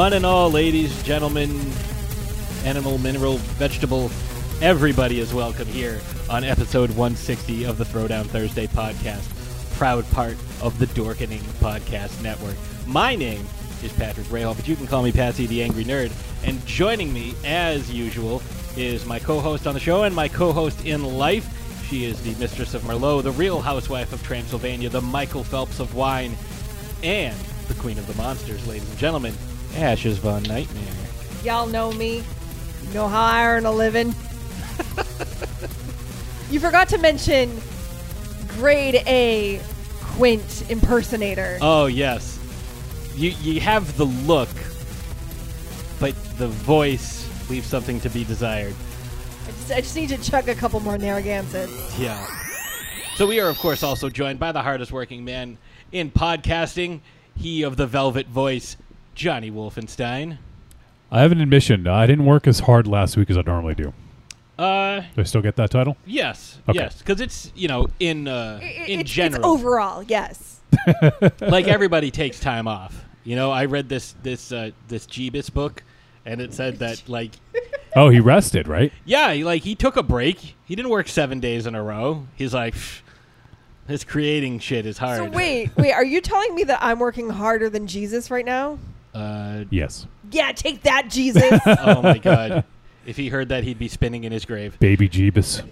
One and all, ladies, gentlemen, animal, mineral, vegetable, everybody is welcome here on episode 160 of the Throwdown Thursday podcast, proud part of the Dorkening Podcast Network. My name is Patrick Rahal, but you can call me Patsy the Angry Nerd. And joining me, as usual, is my co-host on the show and my co-host in life. She is the mistress of Merlot, the real housewife of Transylvania, the Michael Phelps of wine, and the queen of the monsters, ladies and gentlemen, Ashes Von Nightmare. Y'all know me. You know how I earn a living. you forgot to mention grade A Quint impersonator. Oh yes, you you have the look, but the voice leaves something to be desired. I, just, I just need to chug a couple more Narragansetts. Yeah. So we are, of course, also joined by the hardest working man in podcasting. He of the velvet voice, Johnny Wolfenstein. I have an admission. I didn't work as hard last week as I normally do. Uh, Do I still get that title? yes, Okay. yes, because it's you know in uh, I- I- in it's, general, It's overall, yes. like everybody takes time off. You know, I read this this uh, this Jeebus book, and it said that like Oh, he rested, right? yeah, he, like he took a break. He didn't work seven days in a row. He's like, "Pff, this creating shit is hard. So wait, wait, are you telling me that I'm working harder than Jesus right now? Uh, Yes. Yeah, take that, Jesus. oh my god. If he heard that, he'd be spinning in his grave. Baby Jeebus.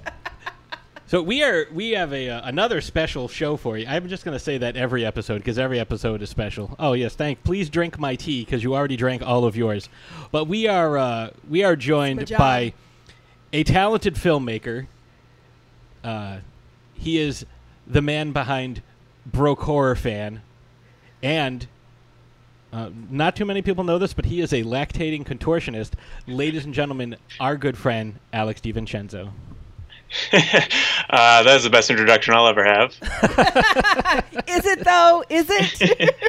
So we are we have a uh, another special show for you. I'm just going to say that every episode because every episode is special. Oh yes, thank. Please drink my tea because you already drank all of yours. But we are uh, we are joined by a talented filmmaker. Uh, he is the man behind Broke Horror Fan, and uh, not too many people know this, but he is a lactating contortionist. Ladies and gentlemen, our good friend Alex DiVincenzo. uh, that is the best introduction I'll ever have. is it though? Is it?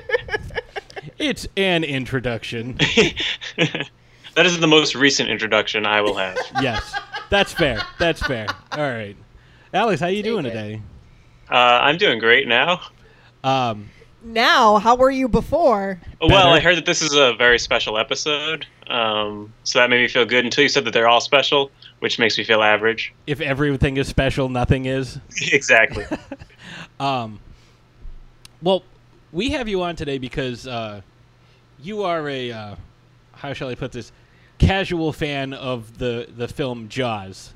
It's an introduction. that is the most recent introduction I will have. yes, that's fair. That's fair. All right, Alex, how are you doing it. today? Uh, I'm doing great now. Um, now, how were you before? Well, Better. I heard that this is a very special episode, um, so that made me feel good until you said that they're all special, which makes me feel average. if everything is special, nothing is. exactly. Um, well, we have you on today because uh, you are a uh, how shall I put this casual fan of the the film Jaws.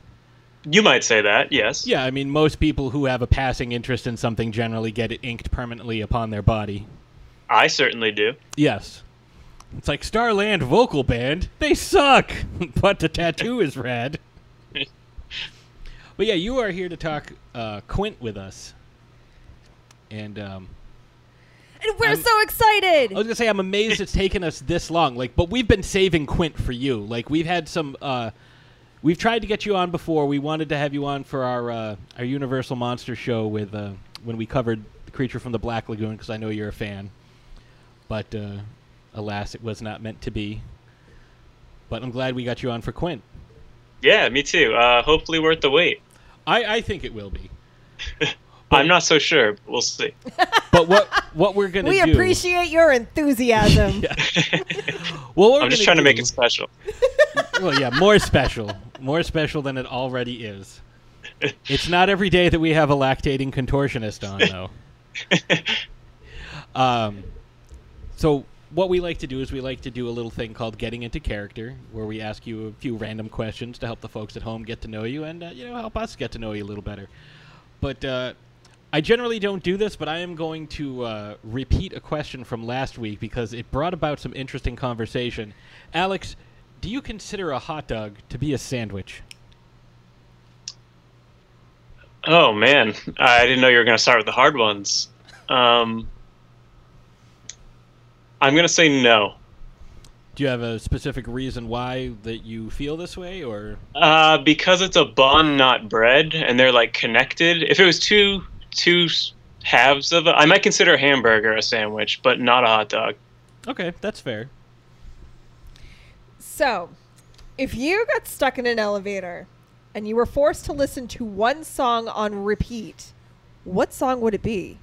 You might say that, yes. Yeah, I mean most people who have a passing interest in something generally get it inked permanently upon their body. I certainly do. Yes. It's like Starland Vocal Band. They suck, but the tattoo is rad. but yeah, you are here to talk uh, Quint with us, and um, And we're I'm- so excited. I was gonna say I'm amazed it's taken us this long. Like, but we've been saving Quint for you. Like, we've had some. Uh, we've tried to get you on before. We wanted to have you on for our uh, our Universal Monster show with uh, when we covered the creature from the Black Lagoon because I know you're a fan. But uh, alas, it was not meant to be. But I'm glad we got you on for Quint. Yeah, me too. Uh, hopefully worth the wait. I, I think it will be. I'm not so sure, but we'll see. But what what we're gonna we do? appreciate your enthusiasm. Well, what we're I'm just gonna trying to make it special. well, yeah, more special, more special than it already is. It's not every day that we have a lactating contortionist on, though. Um, so what we like to do is we like to do a little thing called getting into character, where we ask you a few random questions to help the folks at home get to know you and uh, you know help us get to know you a little better. But uh, I generally don't do this, but I am going to uh, repeat a question from last week because it brought about some interesting conversation. Alex, do you consider a hot dog to be a sandwich? Oh man, I didn't know you were going to start with the hard ones. Um, I'm going to say no. Do you have a specific reason why that you feel this way, or Uh, because it's a bun, not bread, and they're like connected. If it was two two halves of it, I might consider a hamburger a sandwich, but not a hot dog. okay, that's fair. So, if you got stuck in an elevator and you were forced to listen to one song on repeat, what song would it be?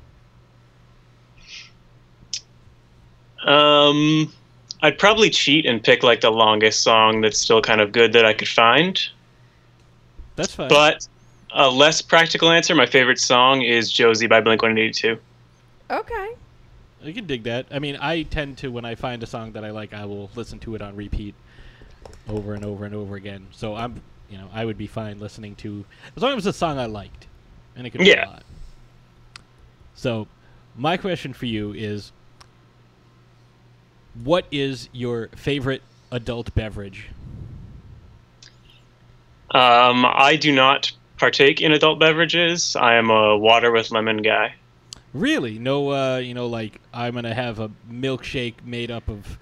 Um, I'd probably cheat and pick like the longest song that's still kind of good that I could find. That's fine. But a less practical answer, my favorite song is Josie by Blink 182. Okay. You can dig that. I mean, I tend to when I find a song that I like, I will listen to it on repeat over and over and over again. So I'm, you know, I would be fine listening to as long as it's a song I liked, and it could be Yeah. a lot. So, my question for you is, what is your favorite adult beverage? Um, I do not partake in adult beverages. I am a water with lemon guy. Really, no, uh, you know, like I'm gonna have a milkshake made up of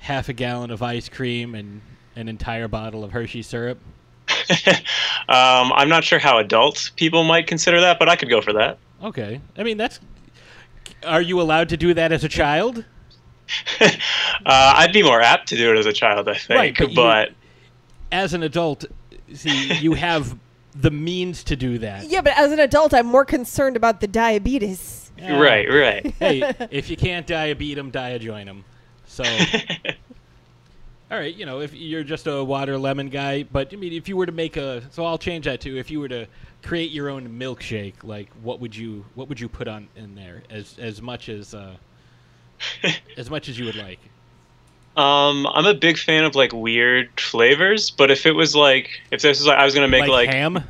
half a gallon of ice cream and an entire bottle of Hershey syrup. um, I'm not sure how adult people might consider that, but I could go for that. Okay. I mean, that's. Are you allowed to do that as a child? uh, I'd be more apt to do it as a child, I think. Right, but but you- As an adult, see, you have the means to do that. Yeah, but as an adult, I'm more concerned about the diabetes. Yeah. right, right. Hey, if you can't die a beat 'em, die a join 'em. So, all right, you know, if you're just a water lemon guy, but I mean, if you were to make a, so I'll change that to if you were to create your own milkshake, like what would you, what would you put on in there as as much as, uh, as much as you would like? Um, I'm a big fan of like weird flavors, but if it was like, if this was like, I was gonna make like, like, ham.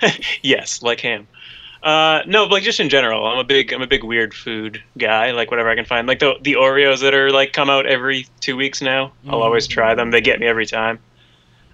yes, like ham. Uh, no, but like just in general, I'm a big, I'm a big weird food guy. Like whatever I can find, like the the Oreos that are like come out every two weeks now. I'll Mhm. always try them. They get me every time.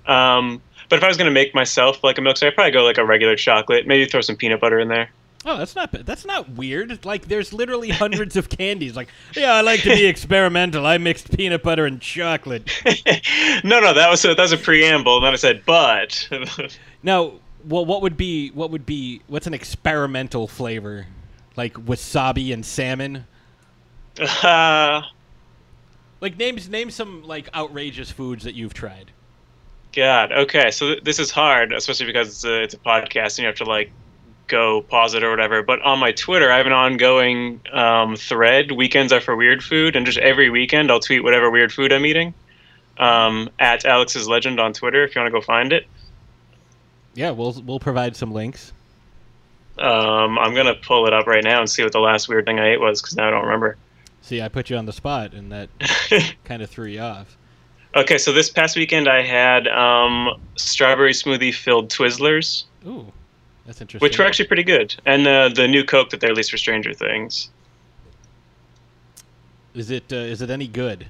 Um, but if I was gonna make myself like a milkshake, I'd probably go like a regular chocolate. Maybe throw some peanut butter in there. Oh, that's not that's not weird. Like, there's literally hundreds of candies. Like, yeah, I like to be experimental. I mixed peanut butter and chocolate. no, no, that was a, that was a preamble. And then I said, but Now, well, what would be what would be what's an experimental flavor, like wasabi and salmon? uh, Like names name some like outrageous foods that you've tried. God. Okay, so th- this is hard, especially because it's a, it's a podcast and you have to like go pause it or whatever. But on my Twitter, I have an ongoing um, thread. Weekends are for weird food, and just every weekend I'll tweet whatever weird food I'm eating. Um, at Alex's Legend on Twitter, if you want to go find it. Yeah, we'll we'll provide some links. Um, I'm gonna pull it up right now and see what the last weird thing I ate was, because now I don't remember. See, I put you on the spot, and that kind of threw you off. Okay, so this past weekend I had um, strawberry smoothie filled Twizzlers, Ooh, that's interesting. which were actually pretty good, and the the new Coke that they released for Stranger Things. is it uh, is it any good?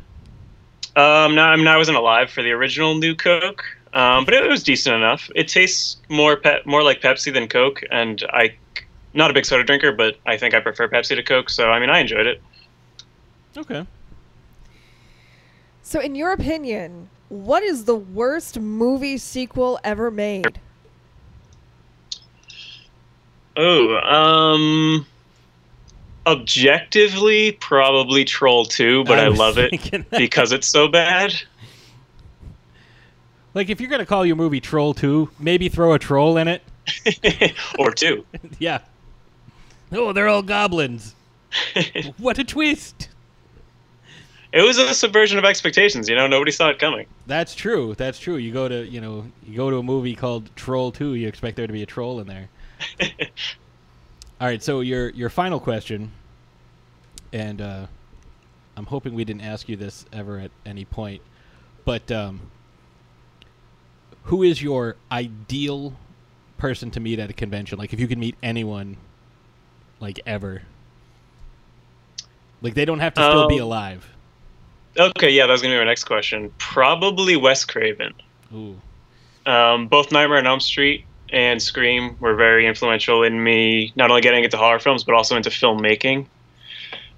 Um, no, I mean I wasn't alive for the original new Coke, um, but it was decent enough. It tastes more pe- more like Pepsi than Coke, and I, not a big soda drinker, but I think I prefer Pepsi to Coke. So I mean I enjoyed it. Okay. So, in your opinion, what is the worst movie sequel ever made? Oh, um, objectively probably Troll Two, but I, was love it that. because it's so bad. Like if you're gonna call your movie Troll Two, maybe throw a troll in it. or two. yeah. Oh, they're all goblins. what a twist! It was a subversion of expectations. You know, nobody saw it coming. That's true. That's true. You go to you know you go to a movie called Troll Two. You expect there to be a troll in there. All right. So your your final question, and uh, I'm hoping we didn't ask you this ever at any point, but um, who is your ideal person to meet at a convention? Like if you could meet anyone, like ever. Like they don't have to still be Um, alive. Okay, yeah, that was gonna be my next question. Probably Wes Craven. Ooh. Um, both Nightmare on Elm Street and Scream were very influential in me not only getting into horror films but also into filmmaking.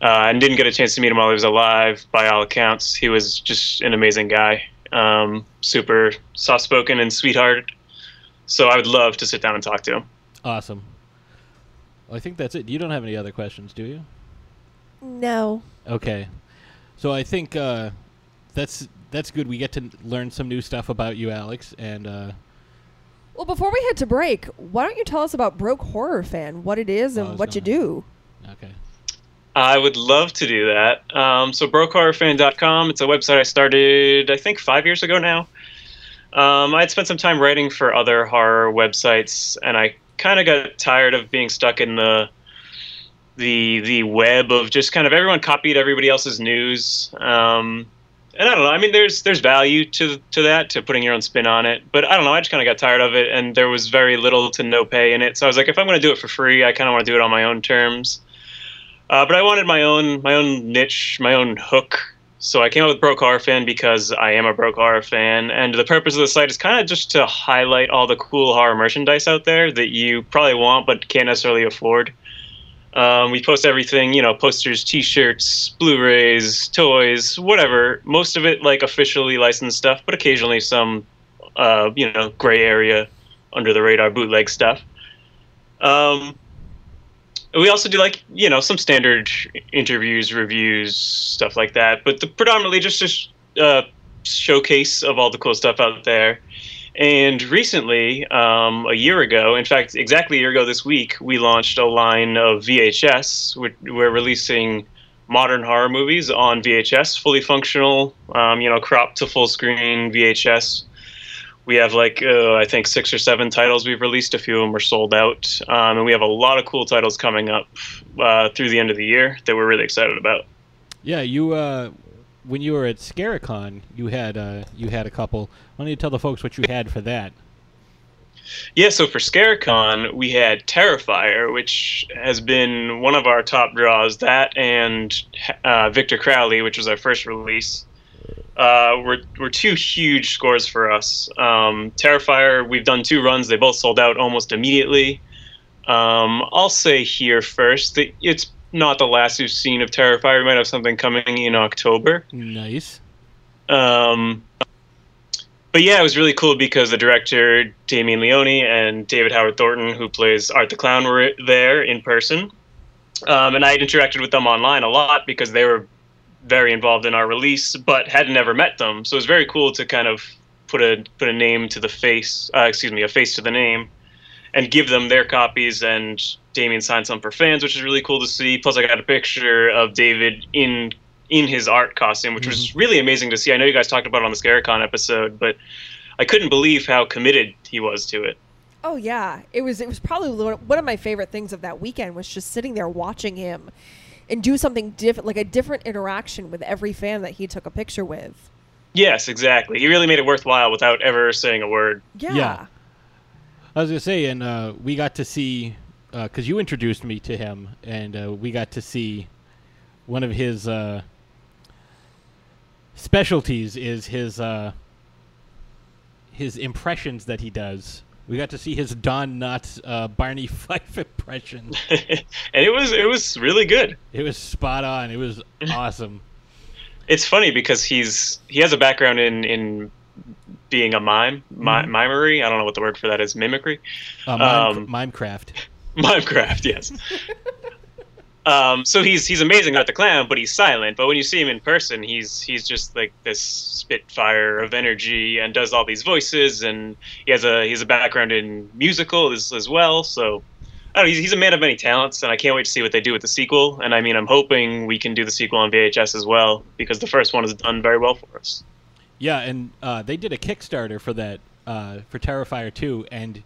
Uh, and didn't get a chance to meet him while he was alive. By all accounts, he was just an amazing guy, um, super soft-spoken and sweetheart. So I would love to sit down and talk to him. Awesome. Well, I think that's it. You don't have any other questions, do you? No. Okay. So I think uh, that's that's good. We get to learn some new stuff about you, Alex, and uh, Well, before we head to break, why don't you tell us about Broke Horror Fan, what it is Oh, and was what you gonna- do? okay. I would love to do that. Um, so brokehorrorfan.com. It's a website I started, I think, five years ago now. Um, I'd spent some time writing for other horror websites, and I kind of got tired of being stuck in the the the web of just kind of everyone copied everybody else's news. Um, and I don't know. I mean, there's there's value to to that to putting your own spin on it. But I don't know. I just kind of got tired of it, and there was very little to no pay in it. So I was like, if I'm going to do it for free, I kind of want to do it on my own terms. Uh, but I wanted my own my own niche, my own hook. So I came up with Broke Horror Fan because I am a Broke Horror fan, and the purpose of the site is kind of just to highlight all the cool horror merchandise out there that you probably want but can't necessarily afford. Um, we post everything, you know, posters, T-shirts, Blu-rays, toys, whatever. Most of it like officially licensed stuff, but occasionally some, uh, you know, gray area, under the radar bootleg stuff. Um, we also do like you know some standard interviews, reviews, stuff like that. But the, predominantly just just uh, showcase of all the cool stuff out there. And recently, um, a year ago, in fact, exactly a year ago this week, we launched a line of VHS. We're, we're releasing modern horror movies on VHS, fully functional, um, you know, cropped to full screen VHS. We have like uh, I think six or seven titles we've released. A few of them are sold out, um, and we have a lot of cool titles coming up uh, through the end of the year that we're really excited about. Yeah, you uh, when you were at Scaricon, you had uh, you had a couple. Why don't you tell the folks what you had for that? Yeah, so for Scaricon, we had Terrifier, which has been one of our top draws. That and uh, Victor Crowley, which was our first release, uh, were were two huge scores for us. Um, Terrifier, we've done two runs; they both sold out almost immediately. Um, I'll say here first that it's not the last we've seen of Terrifier. We might have something coming in October. Nice. Um, but yeah, it was really cool because the director Damien Leone and David Howard Thornton, who plays Art the Clown, were there in person. Um, and I had interacted with them online a lot because they were very involved in our release, but had never met them. So it was very cool to kind of put a put a name to the face, uh, excuse me, a face to the name, and give them their copies. And Damien signed some for fans, which is really cool to see. Plus, I got a picture of David in in his art costume, which was really amazing to see. I know you guys talked about it on the Scaricon episode, but I couldn't believe how committed he was to it. Oh yeah, it was. It was probably one one of my favorite things of that weekend was just sitting there watching him, and do something different, like a different interaction with every fan that he took a picture with. Yes, exactly. He really made it worthwhile without ever saying a word. Yeah. Yeah. I was gonna say, and uh, we got to see because you introduced me to him, and uh, we got to see one of his uh, specialties is his uh, his impressions that he does. We got to see his Don Knotts uh, Barney Fife impression. and it was it was really good. It was spot on. It was awesome. It's funny because he's he has a background in in being a mime, mi- mimery. I don't know what the word for that is. Mimicry, Uh, mime, Um, Mimecraft. Mimecraft. Yes. um, so he's he's amazing at the clown, but he's silent. But when you see him in person, he's he's just like this spitfire of energy and does all these voices, and he has a he has a background in musical as, as well. So. I don't know, he's, he's a man of many talents, and I can't wait to see what they do with the sequel. And I mean, I'm hoping we can do the sequel on VHS as well, because the first one has done very well for us. Yeah, and uh, they did a Kickstarter for that uh, for Terrifier 2, and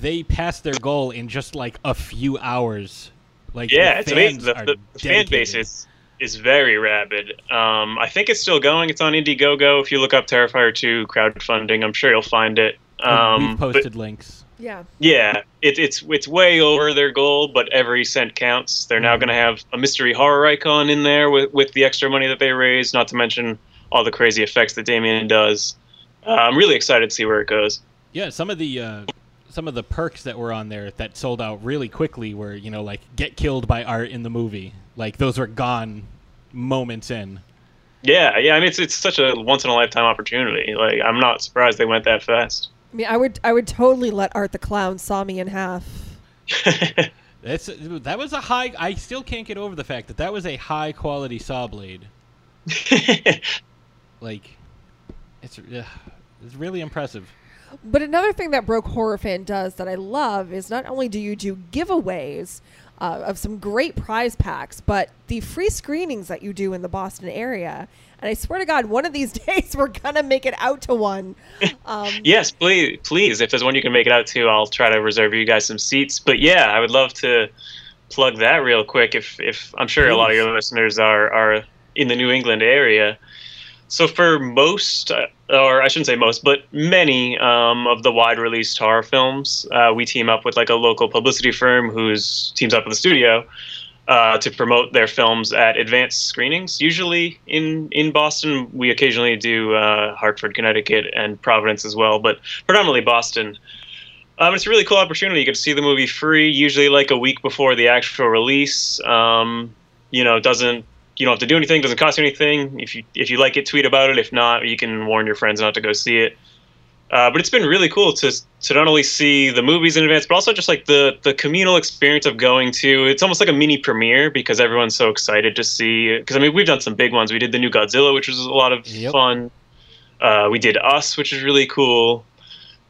they passed their goal in just like a few hours. Like Yeah, the it's amazing. The, the, the fan base is is very rabid. Um, I think it's still going. It's on Indiegogo. If you look up Terrifier 2 crowdfunding, I'm sure you'll find it. Um, We've but posted links. Yeah. yeah, it, it's it's way over their goal, but every cent counts. They're now Mhm. going to have a mystery horror icon in there with with the extra money that they raised. Not to mention all the crazy effects that Damien does. Uh, I'm really excited to see where it goes. Yeah, some of the uh, some of the perks that were on there that sold out really quickly were you know like get killed by art in the movie. Like those were gone moments in. Yeah, yeah. I mean, it's it's such a once in a lifetime opportunity. Like, I'm not surprised they went that fast. I mean, I would I would totally let Art the Clown saw me in half. That's that was a high. I still can't get over the fact that that was a high quality saw blade. Like, it's uh, it's really impressive. But another thing that Broke Horror Fan does that I love is not only do you do giveaways uh, of some great prize packs, but the free screenings that you do in the Boston area. And I swear to God, one of these days we're gonna make it out to one. Um, Yes, please, please. If there's one you can make it out to, I'll try to reserve you guys some seats. But yeah, I would love to plug that real quick. If if I'm sure a lot of your listeners are are in the New England area. So for most, uh, or I shouldn't say most, but many um, of the wide released horror films, uh, we team up with like a local publicity firm who's teams up with the studio uh, to promote their films at advanced screenings. Usually in in Boston, we occasionally do uh, Hartford, Connecticut, and Providence as well, but predominantly Boston. Um, it's a really cool opportunity. You get to see the movie free, usually like a week before the actual release. Um, you know, doesn't you don't have to do anything. Doesn't cost you anything. If you if you like it, tweet about it. If not, you can warn your friends not to go see it. Uh, but it's been really cool to to not only see the movies in advance, but also just like the the communal experience of going to. It's almost like a mini premiere because everyone's so excited to see. Because I mean, we've done some big ones. We did the new Godzilla, which was a lot of Yep. fun. Uh, we did Us, which is really cool.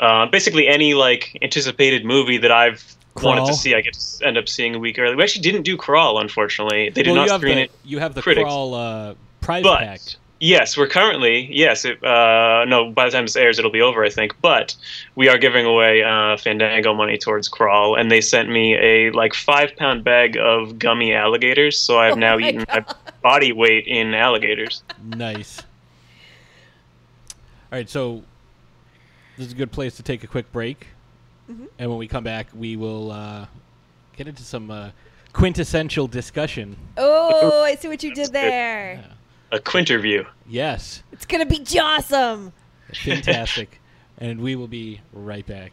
Uh, basically, any like anticipated movie that I've wanted to see, I get to end up seeing a week early. We actually didn't do Crawl, unfortunately. They did well, not have screen the it. you have the critics. crawl uh, prize But- pack. Yes, we're currently yes. It, uh, no, by the time this airs, it'll be over, I think. But we are giving away uh, Fandango money towards Crawl, and they sent me a like five pound bag of gummy alligators. So I've Oh now my eaten my body weight in alligators. Nice. All right, so this is a good place to take a quick break, Mm-hmm. and when we come back, we will uh, get into some uh, quintessential discussion. oh, I see what you did there. A quinterview. Yes, It's gonna be awesome. fantastic, and we will be right back.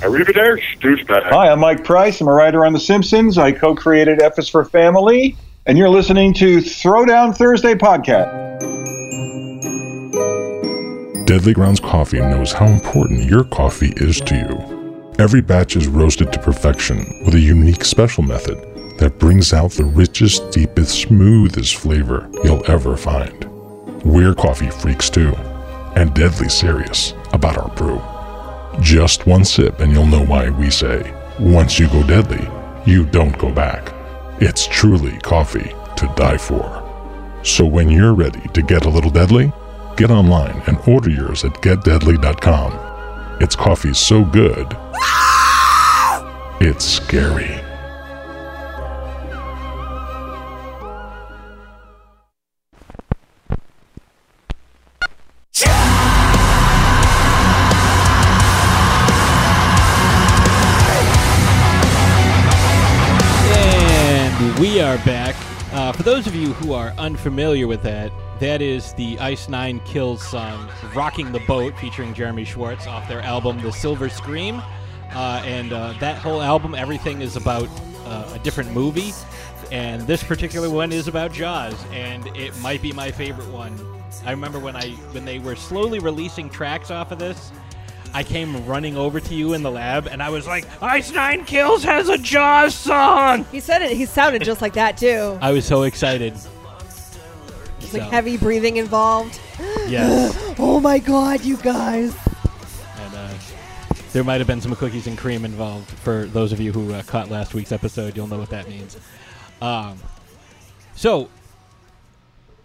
Arrivederci, douchebag. Hi, I'm Mike Price. I'm a writer on The Simpsons. I co created F is for Family, and you're listening to Throwdown Thursday podcast. Deadly Grounds Coffee knows how important your coffee is to you. Every batch is roasted to perfection with a unique special method that brings out the richest, deepest, smoothest flavor you'll ever find. We're coffee freaks too, and deadly serious about our brew. Just one sip and you'll know why we say, once you go deadly, you don't go back. It's truly coffee to die for. So when you're ready to get a little deadly, get online and order yours at getdeadly.com. It's coffee so good, it's scary. For those of you who are unfamiliar with that, that is the Ice Nine Kills song, Rocking the Boat, featuring Jeremy Schwartz off their album, The Silver Scream. Uh, and uh, that whole album, everything is about uh, a different movie. And this particular one is about Jaws, and it might be my favorite one. I remember when I when they were slowly releasing tracks off of this, I came running over to you in the lab, and I was like, "Ice Nine Kills has a Jaws song." He said it. He sounded just like that too. I was so excited. It's like heavy breathing involved. Yes. Oh my god, you guys! And uh, there might have been some cookies and cream involved. For those of you who uh, caught last week's episode, you'll know what that means. Um, so,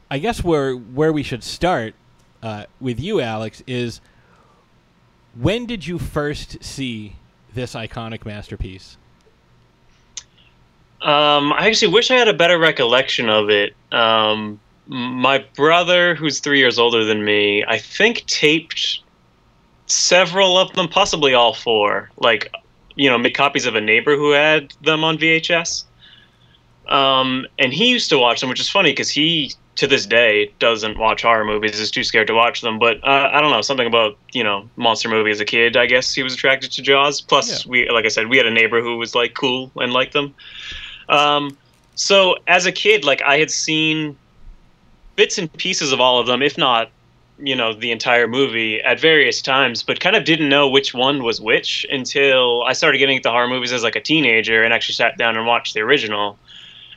I guess where where we should start uh, with you, Alex, is when did you first see this iconic masterpiece? Um, I actually wish I had a better recollection of it. Um, my brother, who's three years older than me, I think taped several of them, possibly all four. Like, you know, made copies of a neighbor who had them on VHS. Um, and he used to watch them, which is funny because he, to this day, doesn't watch horror movies. Is too scared to watch them. But uh, I don't know something about you know monster movie as a kid. I guess he was attracted to Jaws. Plus, we like I said, we had a neighbor who was like cool and liked them. Um, so as a kid, like I had seen bits and pieces of all of them, if not, you know, the entire movie at various times, but kind of didn't know which one was which until I started getting into horror movies as like a teenager and actually sat down and watched the original.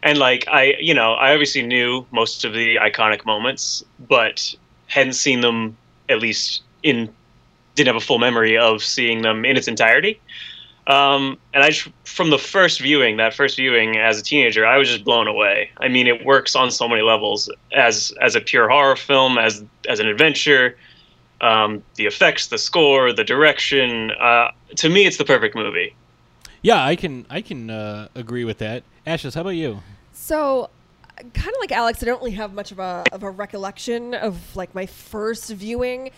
And like I, you know, I obviously knew most of the iconic moments, but hadn't seen them at least in didn't have a full memory of seeing them in its entirety. Um, and I just, from the first viewing, that first viewing as a teenager, I was just blown away. I mean, it works on so many levels as as a pure horror film, as as an adventure. Um, the effects, the score, the direction. Uh, to me, it's the perfect movie. Yeah, I can I can uh, agree with that. Ashes, how about you? So, kind of like Alex, I don't really have much of a of a recollection of like my first viewing.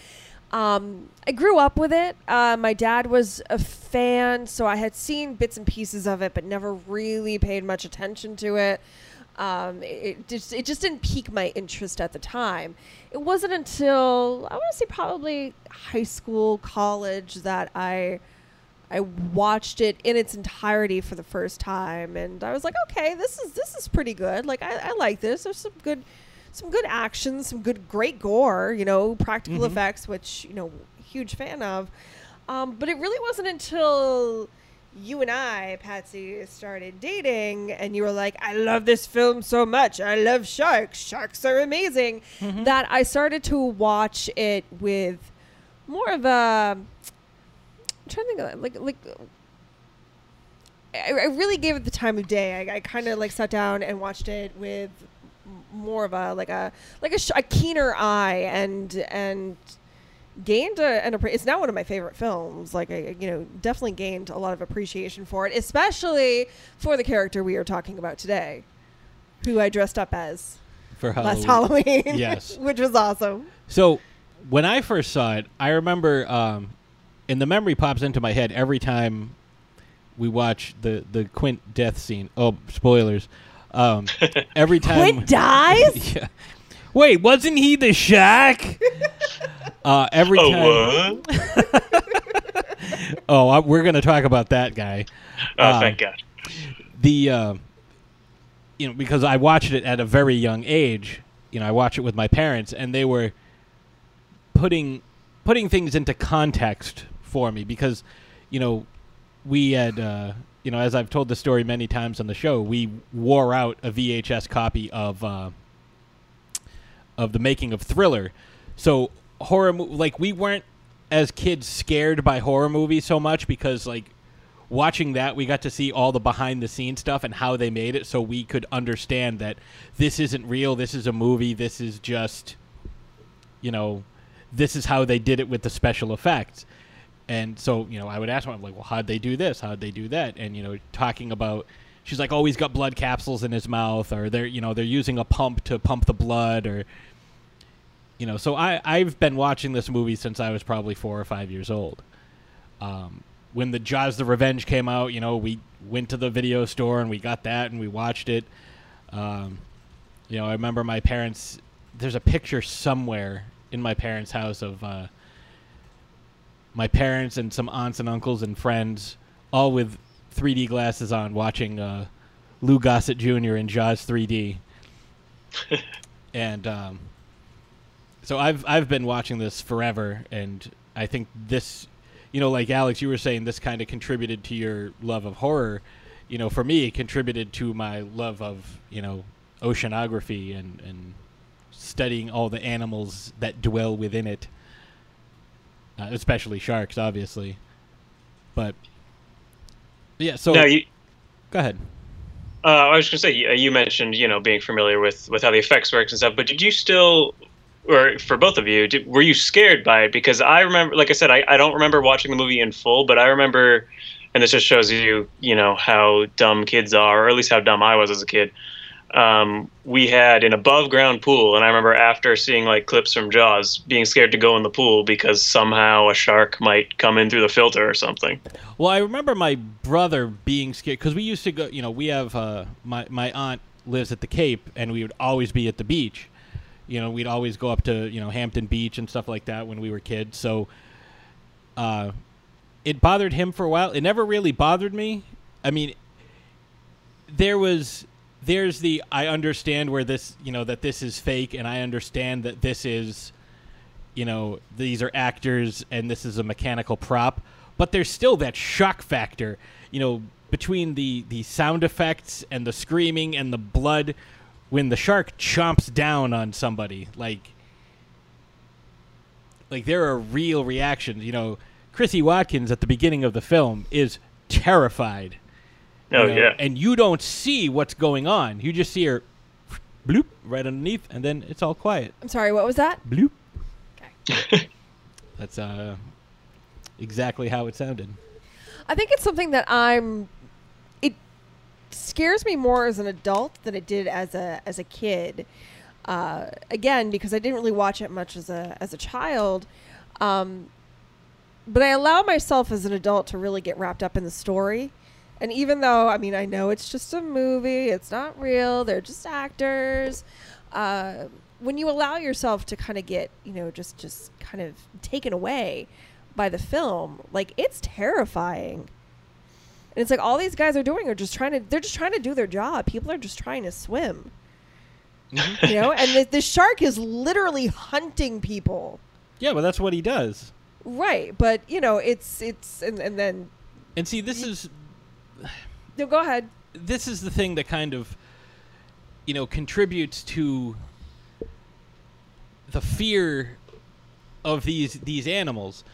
Um, I grew up with it. Uh, my dad was a fan, so I had seen bits and pieces of it, but never really paid much attention to it. Um, it, it just it just didn't pique my interest at the time. It wasn't until I want to say probably high school, college that I I watched it in its entirety for the first time, and I was like, okay, this is this is pretty good. Like I, I like this. There's some good some good action, some good, great gore, you know, practical Mhm. effects, which, you know, huge fan of. Um, but it really wasn't until you and I, Patsy, started dating and you were like, I love this film so much. I love sharks. Sharks are amazing. That I started to watch it with more of a. I'm trying to think of like like I, I really gave it the time of day. I, I kind of like sat down and watched it with more of a like a like a, sh- a keener eye and and gained a, an appre- it's now one of my favorite films like I you know definitely gained a lot of appreciation for it especially for the character we are talking about today who I dressed up as For last Halloween. Halloween Yes. which was awesome So when I first saw it, I remember, um, and the memory pops into my head every time we watch the the Quint death scene. Oh, spoilers! Um, every time Quint dies yeah. Wait, wasn't he the Shack? uh, every Oh, time. oh, I, we're gonna talk about that guy. Oh, Um, thank God. the uh, you know because I watched it at a very young age. You know, I watched it with my parents, and they were putting putting things into context for me because you know we had uh, you know as I've told the story many times on the show, we wore out a VHS copy of uh, of the making of Thriller. So horror mo- like we weren't as kids scared by horror movies so much because like watching that we got to see all the behind the scenes stuff and how they made it so we could understand that this isn't real this is a movie this is just you know this is how they did it with the special effects and so you know i would ask them I'm like well how'd they do this how'd they do that and you know talking about she's like oh he's got blood capsules in his mouth or they're you know they're using a pump to pump the blood or you know so i i've been watching this movie since i was probably four or five years old um, when the Jaws the Revenge came out, you know, we went to the video store and we got that and we watched it. Um, you know, I remember my parents. There's a picture somewhere in my parents' house of uh, my parents and some aunts and uncles and friends, all with 3D glasses on, watching uh, Lou Gossett Jr. in Jaws 3D. and um, so I've I've been watching this forever, and I think this, you know, like Alex, you were saying, this kind of contributed to your love of horror. You know, for me, it contributed to my love of you know oceanography and and studying all the animals that dwell within it, uh, especially sharks, obviously. But yeah, so no, you, go ahead. Uh, I was going to say you, you mentioned you know being familiar with with how the effects works and stuff, but did you still, or for both of you, did, were you scared by it? Because I remember, like I said, I, I don't remember watching the movie in full, but I remember, and this just shows you you know how dumb kids are, or at least how dumb I was as a kid. Um, we had an above ground pool, and I remember after seeing like clips from Jaws, being scared to go in the pool because somehow a shark might come in through the filter or something. Well, I remember my brother being scared because we used to go. You know, we have uh, my my aunt lives at the Cape, and we would always be at the beach. You know, we'd always go up to you know Hampton Beach and stuff like that when we were kids. So, uh, it bothered him for a while. It never really bothered me. I mean, there was there's the I understand where this you know that this is fake, and I understand that this is you know these are actors and this is a mechanical prop but there's still that shock factor you know between the the sound effects and the screaming and the blood when the shark chomps down on somebody like like there are real reactions you know. Chrissie watkins at the beginning of the film is terrified Oh you know, yeah, and you don't see what's going on you just see her bloop right underneath and then it's all quiet I'm sorry, what was that? bloop Okay. that's uh exactly how it sounded I think it's something that I'm. It scares me more as an adult than it did as a as a kid. Uh, again, because I didn't really watch it much as a as a child, um, but I allow myself as an adult to really get wrapped up in the story. And even though I mean I know it's just a movie, it's not real. They're just actors. Uh, when you allow yourself to kind of get you know just just kind of taken away by the film, like it's terrifying. And it's like all these guys are doing are just trying to they're just trying to do their job. People are just trying to swim. you know, and the, the shark is literally hunting people. yeah but that's what he does Right, but you know, it's it's and, and then and see this is no go ahead. this is the thing that kind of you know contributes to the fear of these these animals.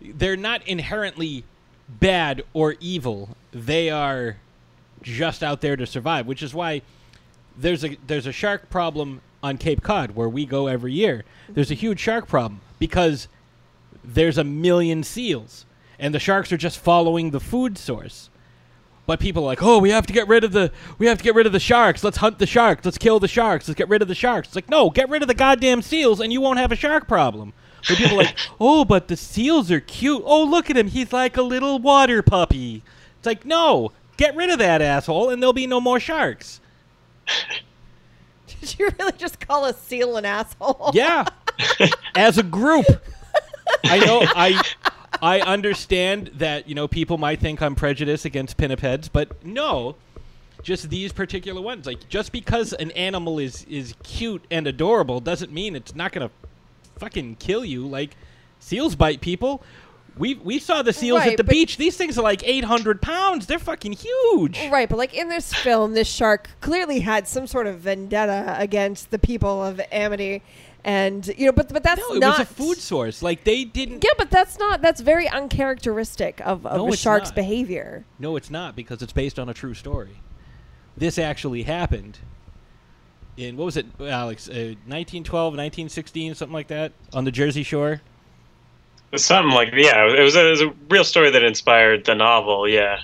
They're not inherently bad or evil. They are just out there to survive which is why there's a there's a shark problem on Cape Cod where we go every year. There's a mm-hmm. huge shark problem because there's a million seals and the sharks are just following the food source but people are like, oh, we have to get rid of the we have to get rid of the sharks. Let's hunt the sharks. Let's kill the sharks. Let's get rid of the sharks. It's like, no, get rid of the goddamn seals, and you won't have a shark problem. But people are like, oh, but the seals are cute. Oh, look at him. He's like a little water puppy. It's like, no, get rid of that asshole, and there'll be no more sharks. Did you really just call a seal an asshole? Yeah, as a group. I know. I I understand that you know people might think I'm prejudiced against pinnipeds, but no, just these particular ones. Like just because an animal is is cute and adorable doesn't mean it's not gonna fucking kill you. Like seals bite people. We we saw the seals Right, at the beach. These things are like 800 pounds. They're fucking huge. Right, but like in this film, this shark clearly had some sort of vendetta against the people of Amity, and you know, but but that's No, it not was a food source. Like they didn't. Yeah, but that's not that's very uncharacteristic of, of No, a shark's not. behavior. No, it's not because it's based on a true story. This actually happened in what was it, Alex? Uh, 1912, 1916, something like that, on the Jersey Shore. something like yeah. It was, a, it was a real story that inspired the novel. Yeah,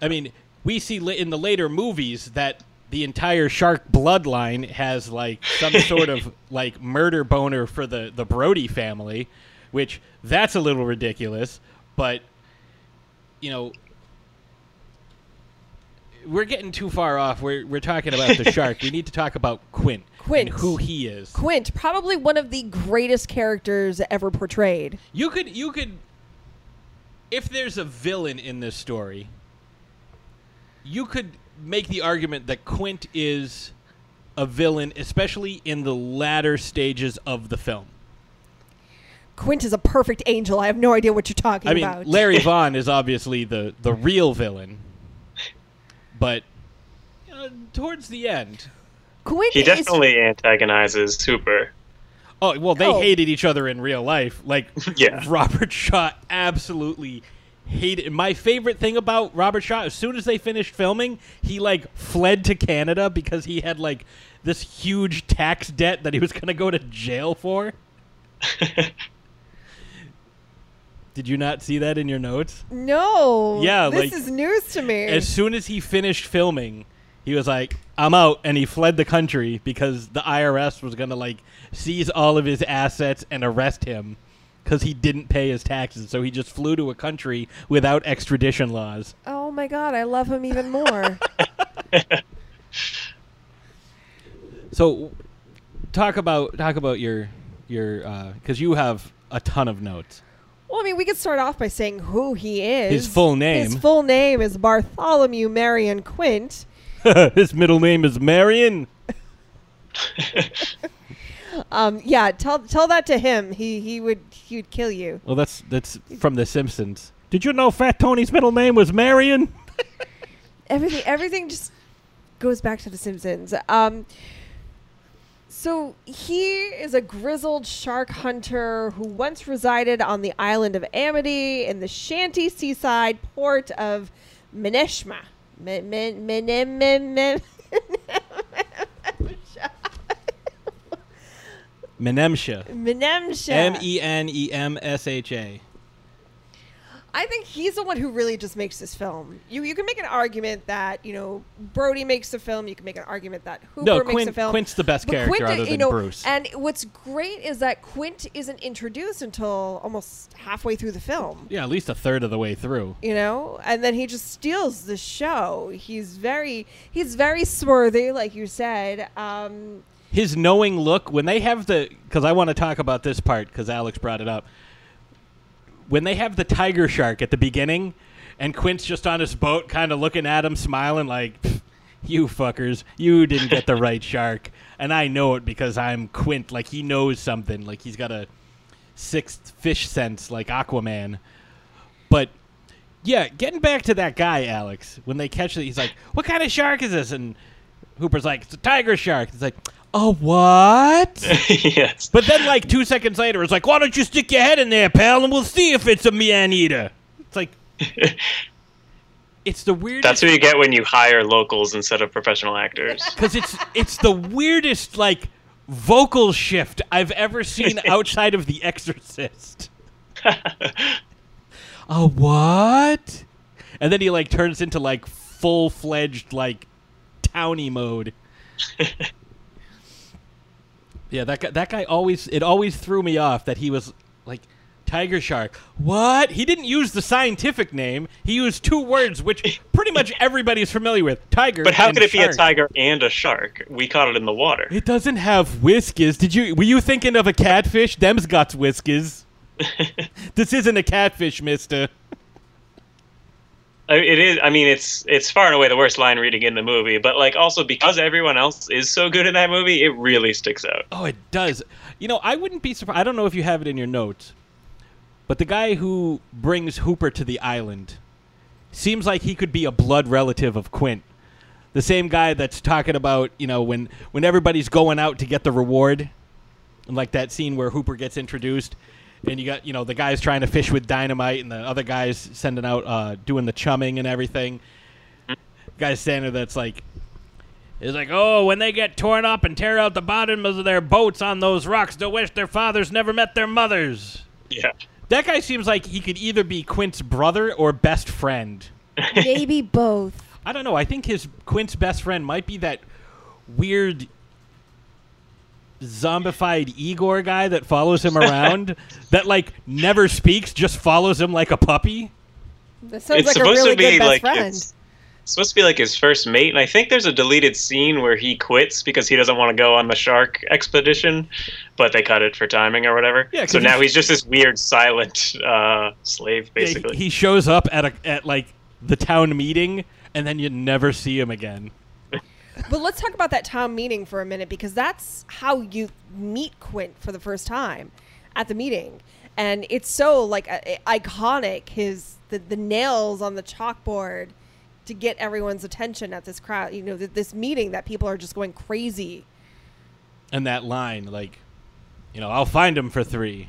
I mean, we see li- in the later movies that the entire shark bloodline has like some sort of like murder boner for the the Brody family, which that's a little ridiculous, but you know we're getting too far off. We're we're talking about the shark. We need to talk about Quint. Quint. and who he is. Quint, probably one of the greatest characters ever portrayed. You could you could if there's a villain in this story, you could make the argument that Quint is a villain, especially in the latter stages of the film. Quint is a perfect angel. I have no idea what you're talking I mean, about. Larry Vaughn is obviously the the real villain, but you know, towards the end, Quint he is definitely antagonizes Hooper. oh well, they Oh. hated each other in real life. Like Yeah. Robert Shaw absolutely hated my favorite thing about Robert Shaw as soon as they finished filming he like fled to Canada because he had like this huge tax debt that he was going to go to jail for Did you not see that in your notes? No. Yeah, this like- is news to me. As soon as he finished filming, he was like, "I'm out," and he fled the country because the IRS was gonna like seize all of his assets and arrest him because he didn't pay his taxes. So he just flew to a country without extradition laws. oh my god, I love him even more. So talk about talk about your your uh, because you have a ton of notes. well, I mean, we could start off by saying who he is. His full name. His full name is Bartholomew Marion Quint. his middle name is Marion. Um, yeah, tell tell that to him. He he would he would kill you. Well, that's that's from The Simpsons. Did you know Fat Tony's middle name was Marion? Everything everything just goes back to The Simpsons. Um, so he is a grizzled shark hunter who once resided on the island of Amity in the shanty seaside port of Meneshma. Men, men, men, men, men, men. Menemsha. Menemsha. M E N E M S H A. I think he's the one who really just makes this film. You you can make an argument that you know Brody makes the film. You can make an argument that Hooper No, makes Quint- the film. Quint's the best But character Quint, other you than know, Bruce. And what's great is that Quint isn't introduced until almost halfway through the film. Yeah, at least a third of the way through. You know, and then he just steals the show. He's very he's very swarthy, like you said. Um, His knowing look when they have the because I want to talk about this part because Alex brought it up. When they have the tiger shark at the beginning, and Quint's just on his boat, kind of looking at him, smiling like, "You fuckers, you didn't get the right shark," and I know it because I'm Quint. Like he knows something. Like he's got a sixth fish sense, like Aquaman. But yeah, getting back to that guy, Alex, when they catch it, he's like, "What kind of shark is this?" And Hooper's like, "It's a tiger shark." It's like, "A what?" yes. But then, like two seconds later, it's like, "Why don't you stick your head in there, pal, and we'll see if it's a man eater." It's like, it's the weirdest. That's what you get when you hire locals instead of professional actors. because it's it's the weirdest like vocal shift I've ever seen outside of The Exorcist. A what? And then he like turns into like full fledged like towny mode. Yeah, that guy, that guy always it always threw me off that he was like tiger shark. What? He didn't use the scientific name. He used two words which pretty much everybody's familiar with. Tiger. But how could it be a tiger and a shark? We caught it in the water. It doesn't have whiskers. Did you were you thinking of a catfish? Them's got whiskers. this isn't a catfish, mister. It is. I mean, it's it's far and away the worst line reading in the movie. But like, also because everyone else is so good in that movie, it really sticks out. Oh, it does. You know, I wouldn't be surprised. I don't know if you have it in your notes, but the guy who brings Hooper to the island seems like he could be a blood relative of Quint. The same guy that's talking about, you know, when when everybody's going out to get the reward, and like that scene where Hooper gets introduced, and you got, you know, the guy's trying to fish with dynamite, and the other guy's sending out, uh, doing the chumming and everything. Guy's standing there that's like, it's like, oh, when they get torn up and tear out the bottoms of their boats on those rocks, they'll wish their fathers never met their mothers. Yeah. That guy seems like he could either be Quint's brother or best friend. maybe both. I don't know. I think his Quint's best friend might be that weird zombified Igor guy that follows him around that like never speaks, just follows him like a puppy. That sounds it's like a supposed really to be good best like friend. it's supposed to be like his first mate, and I think there's a deleted scene where he quits because he doesn't want to go on the shark expedition, but they cut it for timing or whatever. Yeah, 'cause so now he's- he's just this weird silent uh, slave, Yeah, basically. he shows up at a at like the town meeting and then you never see him again. But let's talk about that town meeting for a minute because that's how you meet Quint for the first time at the meeting, and it's so like uh, iconic. His the, the nails on the chalkboard to get everyone's attention at this crowd. You know, th- this meeting that people are just going crazy. And that line, like, you know, I'll find him for three,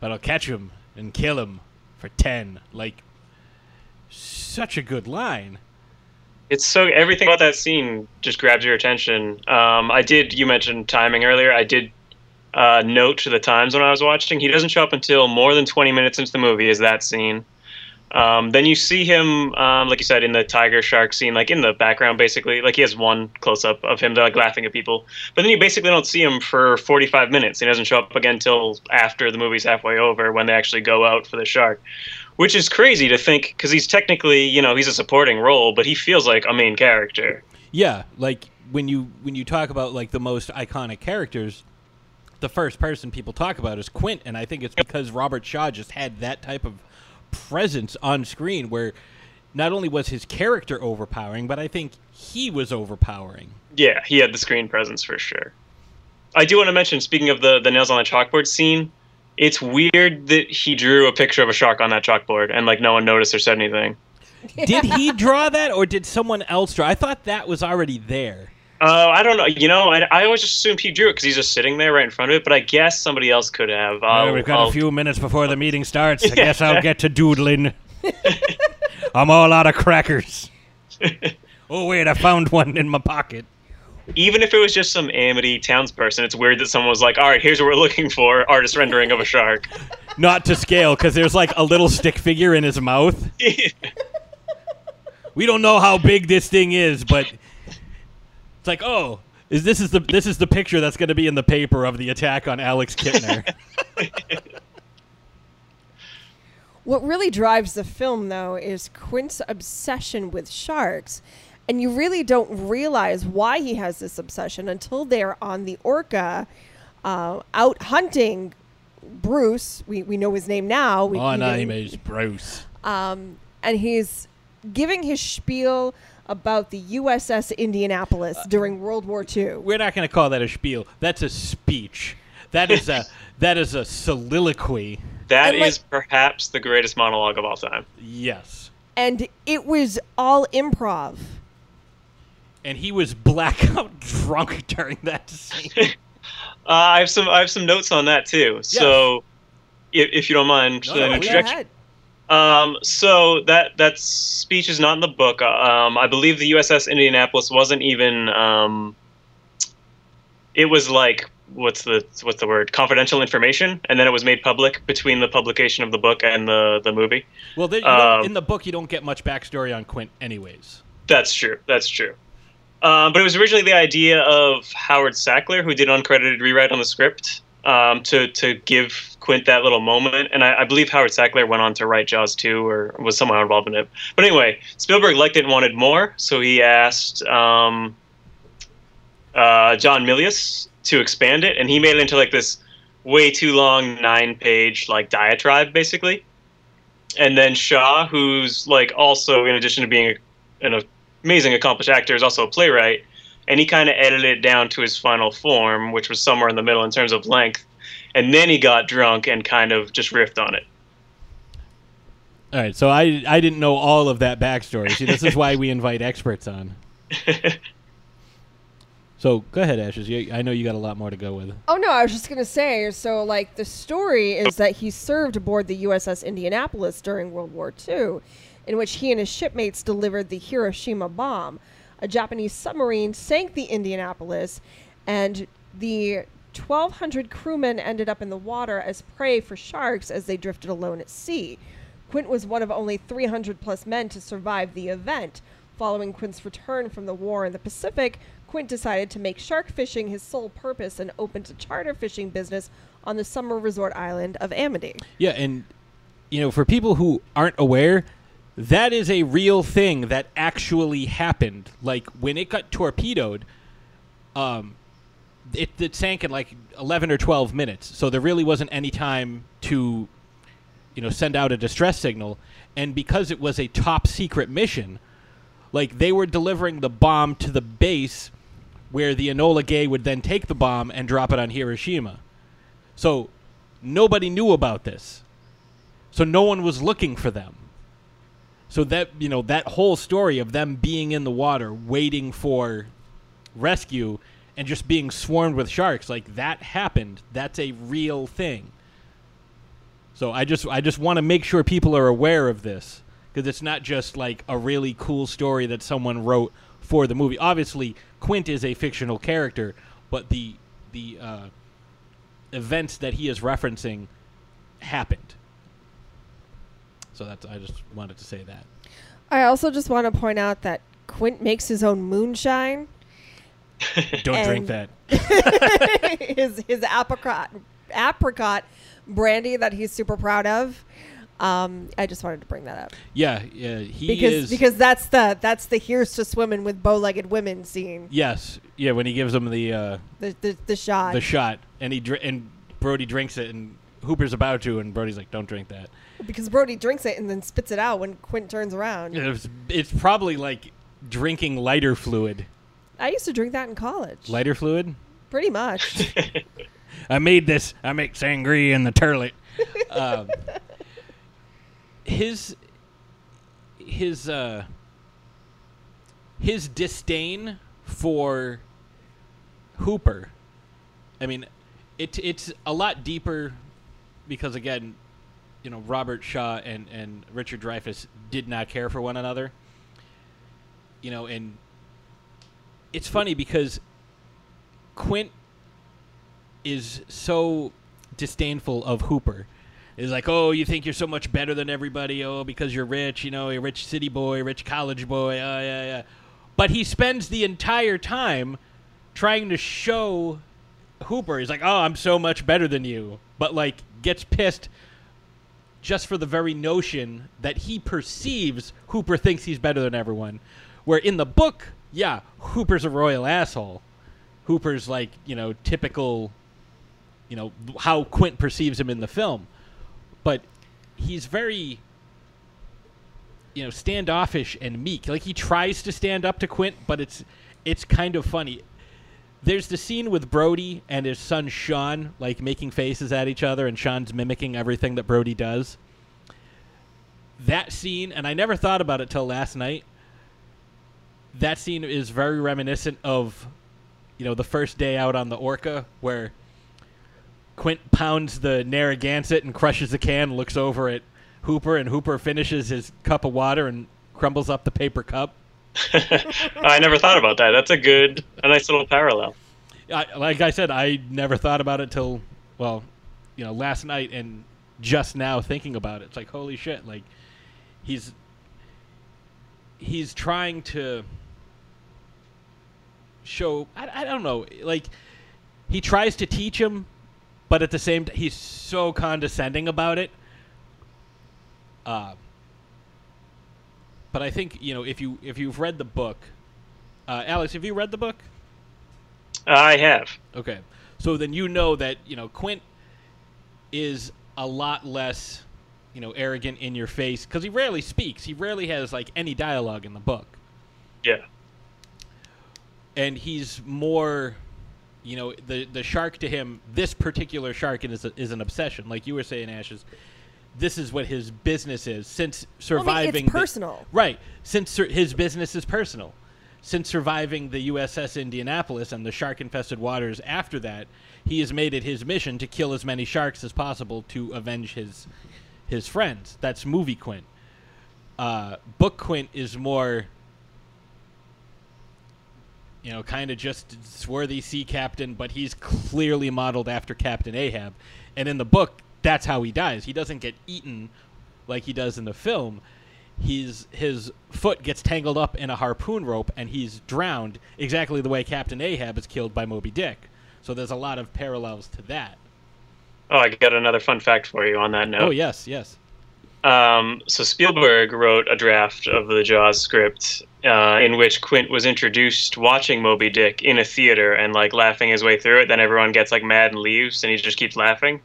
but I'll catch him and kill him for 10. Like, such a good line. It's so everything about that scene just grabs your attention. Um, I did. You mentioned timing earlier. I did uh, note to the times when I was watching. He doesn't show up until more than 20 minutes into the movie. Is that scene? Um, then you see him, um, like you said, in the tiger shark scene, like in the background, basically. Like he has one close up of him, like laughing at people. But then you basically don't see him for 45 minutes. He doesn't show up again until after the movie's halfway over when they actually go out for the shark, which is crazy to think because he's technically, you know, he's a supporting role, but he feels like a main character. Yeah, like when you when you talk about like the most iconic characters, the first person people talk about is Quint, and I think it's because Robert Shaw just had that type of presence on screen where not only was his character overpowering, but I think he was overpowering. Yeah, he had the screen presence for sure. I do want to mention, speaking of the the nails on the chalkboard scene, it's weird that he drew a picture of a shark on that chalkboard and like no one noticed or said anything. Did he draw that, or did someone else draw? I thought that was already there. Uh, I don't know. You know, I, I always just assumed he drew it because he's just sitting there right in front of it. But I guess somebody else could have. I'll, Well, we've got I'll- a few minutes before the meeting starts. I guess I'll get to doodling. I'm all out of crackers. oh wait, I found one in my pocket. Even if it was just some Amity townsperson, it's weird that someone was like, "All right, here's what we're looking for: artist rendering of a shark." Not to scale, because there's like a little stick figure in his mouth. we don't know how big this thing is, but it's like, oh, is this is the this is the picture that's going to be in the paper of the attack on Alex Kintner? What really drives the film, though, is Quint's obsession with sharks. And you really don't realize why he has this obsession until they're on the orca uh, out hunting Bruce. We, we know his name now. We, My name is Bruce. Um, and he's giving his spiel about the USS Indianapolis during World War II. We're not going to call that a spiel. That's a speech. That is a that is a soliloquy. That And, like- perhaps the greatest monologue of all time. Yes. And it was all improv. And he was blackout drunk during that scene. Uh, I have some I have some notes on that too. So, if, if you don't mind, No, no, ahead. Um, so that that speech is not in the book. Um, I believe the USS Indianapolis wasn't even. Um, it was like what's the what's the word? Confidential information, and then it was made public between the publication of the book and the the movie. Well, Um, in the book, you don't get much backstory on Quint, anyways. That's true. That's true. Um, but it was originally the idea of Howard Sackler, who did an uncredited rewrite on the script, um, to to give Quint that little moment. And I, I believe Howard Sackler went on to write Jaws 2 or was somehow involved in it. But anyway, Spielberg liked it and wanted more, so he asked um, uh, John Milius to expand it, and he made it into like this way too long nine page like diatribe, basically. And then Shaw, who's like also in addition to being a, an amazing accomplished actor, is also a playwright, and he kind of edited it down to his final form, which was somewhere in the middle in terms of length. And then he got drunk and kind of just riffed on it. All right, so I I didn't know all of that backstory. See, this is why we invite experts on. So go ahead, Ashes. You, I know you got a lot more to go with. Oh no, I was just gonna say. So, like, the story is that he served aboard the USS Indianapolis during World War II, in which he and his shipmates delivered the Hiroshima bomb. A Japanese submarine sank the Indianapolis, and the 1,200 crewmen ended up in the water as prey for sharks as they drifted alone at sea. Quint was one of only 300 plus men to survive the event. Following Quint's return from the war in the Pacific, Quint decided to make shark fishing his sole purpose and opened a charter fishing business on the summer resort island of Amity. Yeah, and you know, for people who aren't aware, that is a real thing that actually happened. Like when it got torpedoed, um, it, it sank in like eleven or twelve minutes. So there really wasn't any time to, you know, send out a distress signal. And because it was a top secret mission, like they were delivering the bomb to the base where the Enola Gay would then take the bomb and drop it on Hiroshima. So nobody knew about this. So no one was looking for them. So that you know that whole story of them being in the water waiting for rescue and just being swarmed with sharks like that happened. That's a real thing. So I just I just want to make sure people are aware of this because it's not just like a really cool story that someone wrote for the movie. Obviously, Quint is a fictional character, but the the uh, events that he is referencing happened. So that's I just wanted to say that. I also just want to point out that Quint makes his own moonshine. Don't drink that. his his apricot apricot brandy that he's super proud of. Um, I just wanted to bring that up Yeah, yeah, he because is because that's the that's the here's to swimming with bow-legged women scene. Yes, yeah. When he gives him the uh, The the, the shot. the shot, and he dr- and Brody drinks it, and Hooper's about to, and Brody's like, "Don't drink that." because Brody drinks it and then spits it out when Quint turns around. It's, it's probably like drinking lighter fluid. I used to drink that in college. Lighter fluid. Pretty much. I made this. I make sangria in the turlet. um, his his uh, his disdain for Hooper. I mean, it it's a lot deeper because again, you know, Robert Shaw and and Richard Dreyfuss did not care for one another. You know, and it's funny because Quint is so disdainful of Hooper. Is like, oh, you think you're so much better than everybody? Oh, because you're rich, you know, a rich city boy, rich college boy. Oh, yeah, yeah. But he spends the entire time trying to show Hooper. He's like, oh, I'm so much better than you. But, like, gets pissed just for the very notion that he perceives Hooper thinks he's better than everyone. Where in the book, yeah, Hooper's a royal asshole. Hooper's like, you know, typical, you know, how Quint perceives him in the film. But he's very, you know, standoffish and meek. Like he tries to stand up to Quint, but it's it's kind of funny. There's the scene with Brody and his son Sean, like making faces at each other, and Sean's mimicking everything that Brody does. That scene, and I never thought about it till last night. That scene is very reminiscent of, you know, the first day out on the Orca, where Quint pounds the Narragansett and crushes the can, looks over at Hooper, and Hooper finishes his cup of water and crumbles up the paper cup. I never thought about that. That's a good, a nice little parallel. I, like I said, I never thought about it till, well, you know, last night and just now thinking about it. It's like holy shit! Like he's he's trying to show. I, I don't know. Like he tries to teach him, but at the same time, he's so condescending about it. Uh, but I think you know if you if you've read the book, uh, Alex, have you read the book? I have. Okay. So then you know that, you know, Quint is a lot less, you know, arrogant in your face because he rarely speaks. He rarely has, like, any dialogue in the book. Yeah. And he's more, you know, the, the shark to him, this particular shark is, a, is an obsession. Like you were saying, Ashes, this is what his business is. Since Well, I mean, surviving. it's the- personal. right. Since sur- his business is personal. Since surviving the USS Indianapolis and the shark infested waters after that, he has made it his mission to kill as many sharks as possible to avenge his his friends. That's movie Quint. Uh, book Quint is more, you know, kind of just swarthy sea captain, but he's clearly modeled after Captain Ahab. And in the book, that's how he dies. He doesn't get eaten like he does in the film. He's his foot gets tangled up in a harpoon rope and he's drowned exactly the way Captain Ahab is killed by Moby Dick. So there's a lot of parallels to that. Oh, I got another fun fact for you on that note. Oh yes, yes. Um, so Spielberg wrote a draft of the Jaws script uh, in which Quint was introduced watching Moby Dick in a theater and like laughing his way through it. Then everyone gets like mad and leaves, and he just keeps laughing.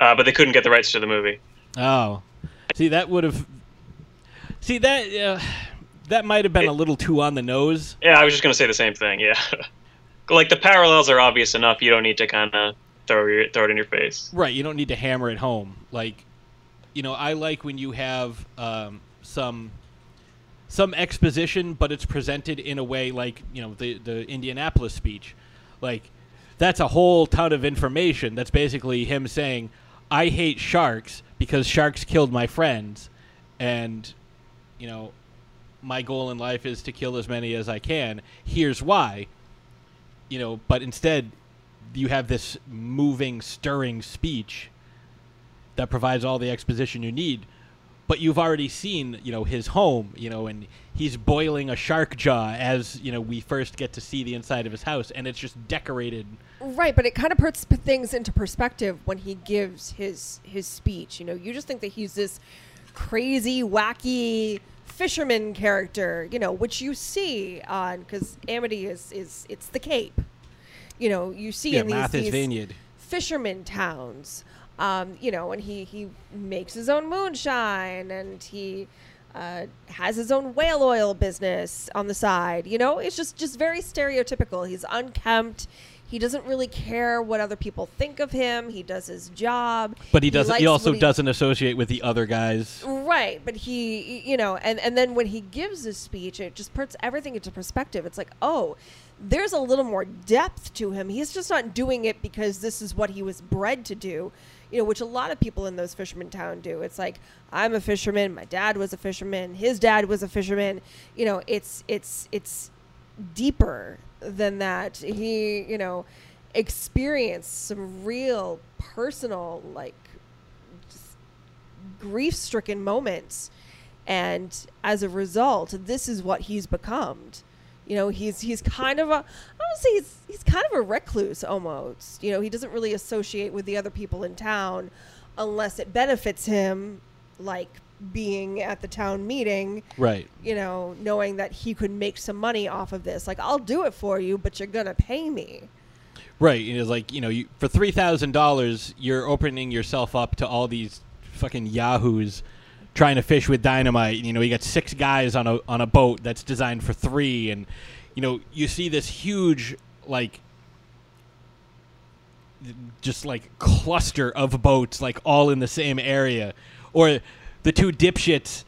Uh, but they couldn't get the rights to the movie. Oh, see that would have. See that uh, that might have been a little too on the nose. Yeah, I was just gonna say the same thing. Yeah, like the parallels are obvious enough. You don't need to kind of throw your throw it in your face. Right, you don't need to hammer it home. Like, you know, I like when you have um, some some exposition, but it's presented in a way like you know the the Indianapolis speech. Like, that's a whole ton of information. That's basically him saying, I hate sharks because sharks killed my friends, and you know, my goal in life is to kill as many as I can. Here's why. You know, but instead, you have this moving, stirring speech that provides all the exposition you need. But you've already seen, you know, his home, you know, and he's boiling a shark jaw as you know we first get to see the inside of his house, and it's just decorated. Right, but it kind of puts things into perspective when he gives his his speech. You know, you just think that he's this crazy, wacky fisherman character. You know, which you see on because Amity is is it's the Cape. You know, you see Yeah, in these, Martha's these Vineyard. fisherman towns. Um, you know, and he he makes his own moonshine, and he uh, has his own whale oil business on the side. You know, it's just just very stereotypical. He's unkempt. He doesn't really care what other people think of him. He does his job. But he doesn't. He, likes also he- doesn't associate with the other guys. Right, but he, you know, and and then when he gives his speech, it just puts everything into perspective. It's like, oh, there's a little more depth to him. He's just not doing it because this is what he was bred to do, you know, which a lot of people in those fisherman town do. It's like, I'm a fisherman, my dad was a fisherman, his dad was a fisherman. You know, it's it's it's deeper than that. He, you know, experienced some real personal like grief stricken moments and as a result this is what he's become you know he's he's kind of a i don't say he's he's kind of a recluse almost you know he doesn't really associate with the other people in town unless it benefits him like being at the town meeting Right. you know knowing that he could make some money off of this like i'll do it for you but you're gonna pay me Right. It's like you know, you, for three thousand dollars, you're opening yourself up to all these fucking yahoos trying to fish with dynamite. You know, you got six guys on a on a boat that's designed for three, and you know, you see this huge like just like cluster of boats like all in the same area or the two dipshits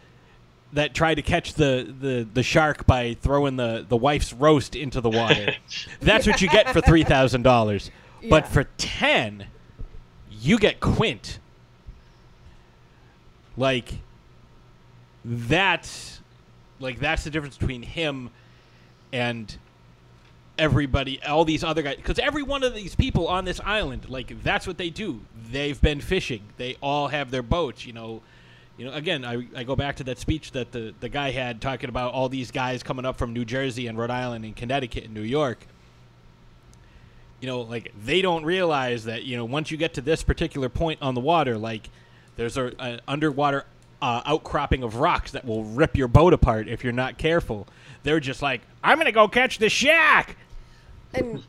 that try to catch the, the, the shark by throwing the, the wife's roast into the water. That's what you get for three thousand dollars. But for ten, you get Quint. Like that's like that's the difference between him and everybody all these other guys because every one of these people on this island like that's what they do. They've been fishing. They all have their boats you know. You know again I, I go back to that speech that the, the guy had talking about all these guys coming up from new jersey and rhode island and connecticut and new york. You know like they don't realize that you know once you get to this particular point on the water like there's a, a underwater uh, outcropping of rocks that will rip your boat apart if you're not careful they're just like i'm gonna go catch the shack And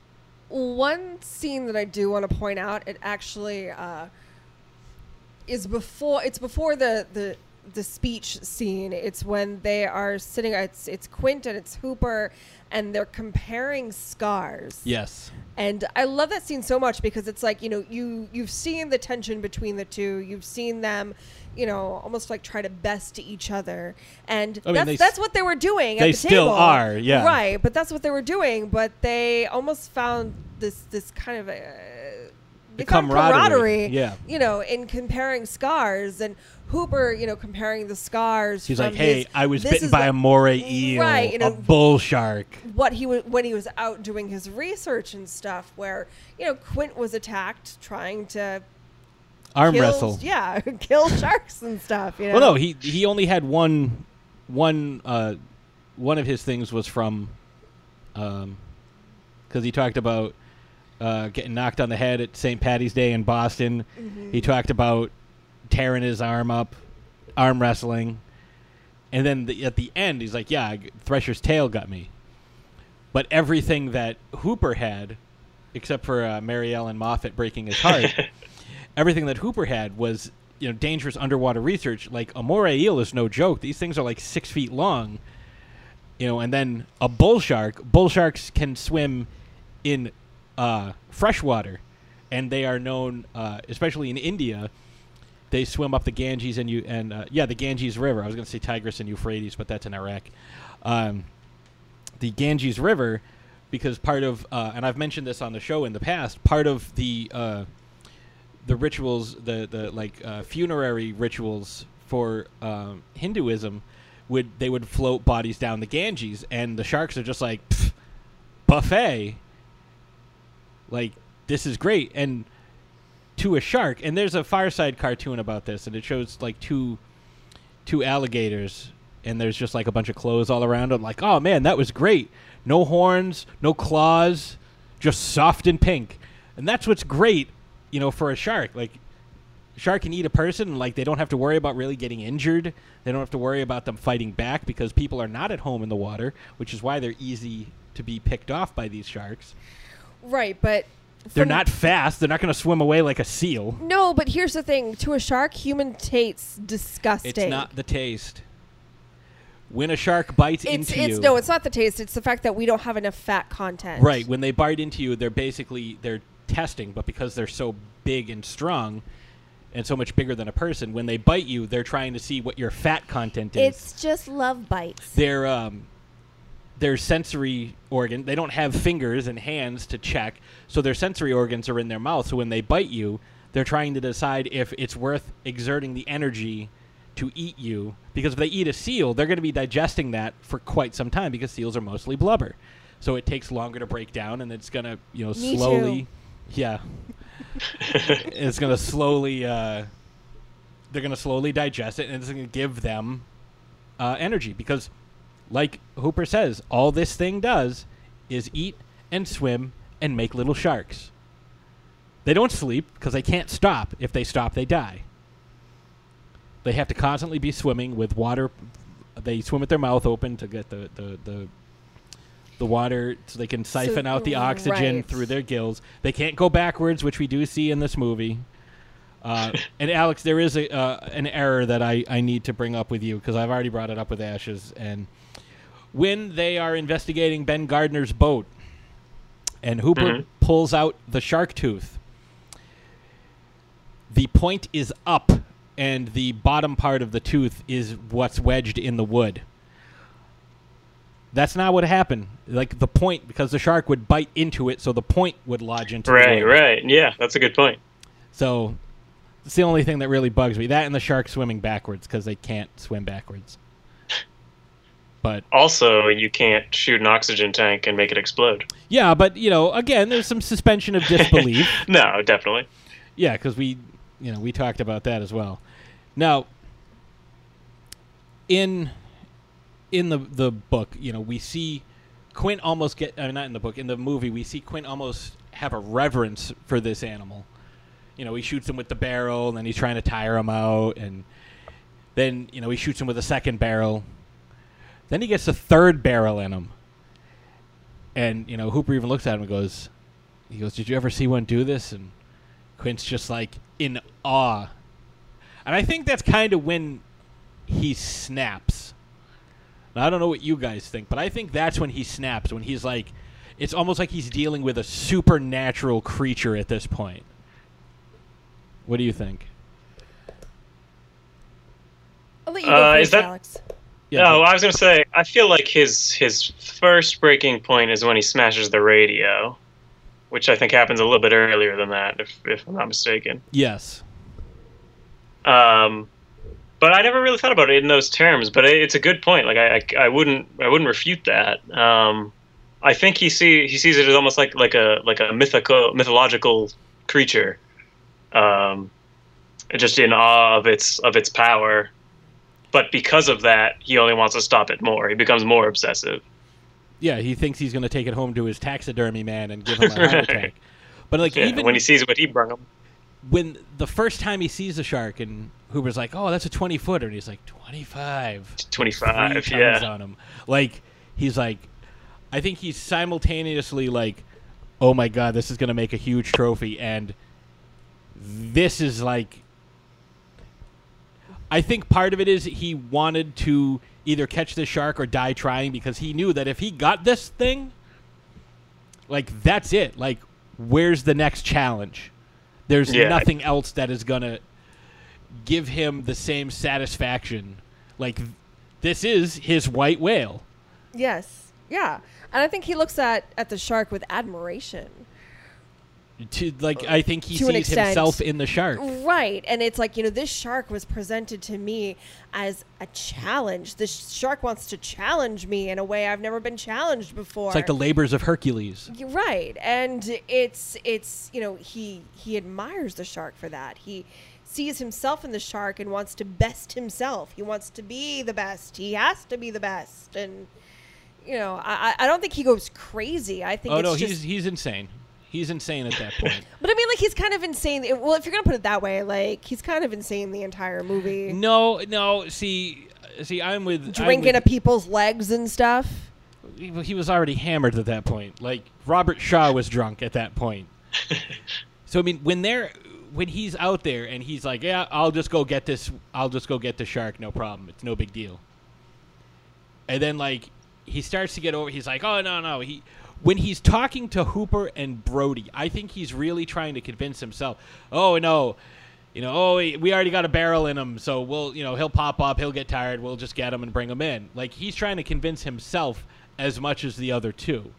one scene that I do want to point out, it actually uh, is before. It's before the the the speech scene. It's when they are sitting. It's it's Quint and it's Hooper, and they're comparing scars. yes And I love that scene so much because it's like you know you you've seen the tension between the two. You've seen them, you know, almost like try to best each other, and I mean, that's that's what they were doing. they at the still table. are, yeah. Right, but that's what they were doing. But they almost found this this kind of. They The found camaraderie, yeah. you know, in comparing scars and Hooper, you know, comparing the scars. he's like hey his- i was bitten by a moray eel right, you a bull shark what he was when he was out doing his research and stuff where you know quint was attacked trying to arm kill, wrestle. Yeah kill sharks and stuff you know well no he he only had one one uh one of his things was from um because he talked about uh getting knocked on the head at st patty's day in boston. Mm-hmm. he talked about tearing his arm up arm wrestling. And then the, at the end he's like yeah thresher's tail got me. But everything that hooper had except for uh, mary ellen moffitt breaking his heart everything that Hooper had was you know dangerous underwater research. Like a moray eel is no joke. These things are like six feet long. You know, and then a bull shark. Bull sharks can swim in uh, freshwater, and they are known, uh, especially in India. They swim up the Ganges and you and uh, yeah, the Ganges River. I was going to say Tigris and Euphrates, but that's in Iraq. Um, the Ganges River, because part of uh, and I've mentioned this on the show in the past. Part of the uh, the rituals, the the like uh, funerary rituals for um, Hinduism, would they would float bodies down the Ganges, and the sharks are just like buffet. Like this is great, and to a shark, and there's a Far Side cartoon about this, and it shows like two two alligators, and there's just like a bunch of clothes all around them. Like, oh man, that was great. No horns, no claws, just soft and pink, and that's what's great, you know, for a shark. Like, a shark can eat a person, like they don't have to worry about really getting injured. They don't have to worry about them fighting back because people are not at home in the water, which is why they're easy to be picked off by these sharks. Right, but They're not fast. They're not going to swim away like a seal. No, but here's the thing: to a shark, human tastes disgusting. It's not the taste. When a shark bites It's, into it's you, no, it's not the taste. It's the fact that we don't have enough fat content. right? When they bite into you, they're basically they're testing, but because they're so big and strong, and so much bigger than a person, when they bite you, they're trying to see what your fat content is. It's just love bites. their um, their sensory organ. They don't have fingers and hands to check, so their sensory organs are in their mouth. So when they bite you, they're trying to decide if it's worth exerting the energy to eat you. Because if they eat a seal, they're going to be digesting that for quite some time because seals are mostly blubber. So it takes longer to break down, and it's going to you know Me slowly, too. Yeah, it's going to slowly. Uh, they're to slowly digest it, and it's going to give them uh, energy because like Hooper says, all this thing does is eat and swim and make little sharks. They don't sleep because they can't stop. If they stop, they die. They have to constantly be swimming with water. They swim with their mouth open to get the, the, the, the water so they can siphon out the oxygen right. through their gills. They can't go backwards, which we do see in this movie. Uh, and Alex, there is a uh, an error that I, I need to bring up with you because I've already brought it up with Ashes. And when they are investigating Ben Gardner's boat, and Hooper Mhm. pulls out the shark tooth, the point is up, and the bottom part of the tooth is what's wedged in the wood. That's not what happened. Like the point, because the shark would bite into it, so the point would lodge into the Right, wood. right. Yeah, that's a good point. So it's the only thing that really bugs me. That and the shark swimming backwards because they can't swim backwards. But Also, you can't shoot an oxygen tank and make it explode. yeah, but you know, again, there's some suspension of disbelief. No, definitely. yeah, because we, you know, we talked about that as well. Now, in in the the book, you know, we see Quint almost get uh, not in the book in the movie. We see Quint almost have a reverence for this animal. You know, he shoots him with the barrel, and then he's trying to tire him out, and then you know he shoots him with a second barrel. Then he gets a third barrel in him, and you know Hooper even looks at him and goes, "He goes, did you ever see one do this?" And Quint's just like in awe, and I think that's kind of when he snaps. Now, I don't know what you guys think, but I think that's when he snaps. When he's like, it's almost like he's dealing with a supernatural creature at this point. What do you think? I'll let you go Uh, first, is that- Alex. Yeah, no, but- I was gonna say I feel like his his first breaking point is when he smashes the radio, which I think happens a little bit earlier than that, if if I'm not mistaken. yes. Um, but I never really thought about it in those terms. But it, it's a good point. Like I, I, I wouldn't I wouldn't refute that. Um, I think he see he sees it as almost like like a like a mythical mythological creature, um, just in awe of its of its power. But because of that, he only wants to stop it more. He becomes more obsessive. Yeah, he thinks he's going to take it home to his taxidermy man and give him a heart attack. But like Yeah, even when he sees what he brung him. When the first time he sees the shark and Hooper's like, "Oh, that's a 20 footer," and he's like, "25." 25, Three tons yeah. on him. Like he's like, I think he's simultaneously like, "Oh my god, this is going to make a huge trophy," and this is like. I think part of it is he wanted to either catch the shark or die trying because he knew that if he got this thing, like that's it. Like, where's the next challenge? There's Yeah. nothing else that is gonna give him the same satisfaction. Like, this is his white whale. Yes. Yeah. And I think he looks at, at the shark with admiration. To like, uh, I think he sees himself in the shark. Right. And it's like, you know, this shark was presented to me as a challenge. This shark wants to challenge me in a way I've never been challenged before. It's like the labors of Hercules. You're right. And it's it's, you know, he he admires the shark for that. He sees himself in the shark and wants to best himself. He wants to be the best. He has to be the best. And you know, I I don't think he goes crazy. I think Oh no, just he's he's insane. He's insane at that point. But I mean, like he's kind of insane. Well, if you're gonna put it that way, like he's kind of insane the entire movie, no, no. See, uh, see, I'm with I'm drinking with- at people's legs and stuff. he he was already hammered at that point. Like Robert Shaw was drunk at that point. so I mean, when they're when he's out there and he's like, "Yeah, I'll just go get this. I'll just go get the shark. No problem. It's no big deal." And then like he starts to get over. He's like, "Oh no, no." He when he's talking to Hooper and Brody, I think he's really trying to convince himself. Oh no. You know, oh, we already got a barrel in him, so we'll, you know, he'll pop up, he'll get tired, we'll just get him and bring him in. Like he's trying to convince himself as much as the other two.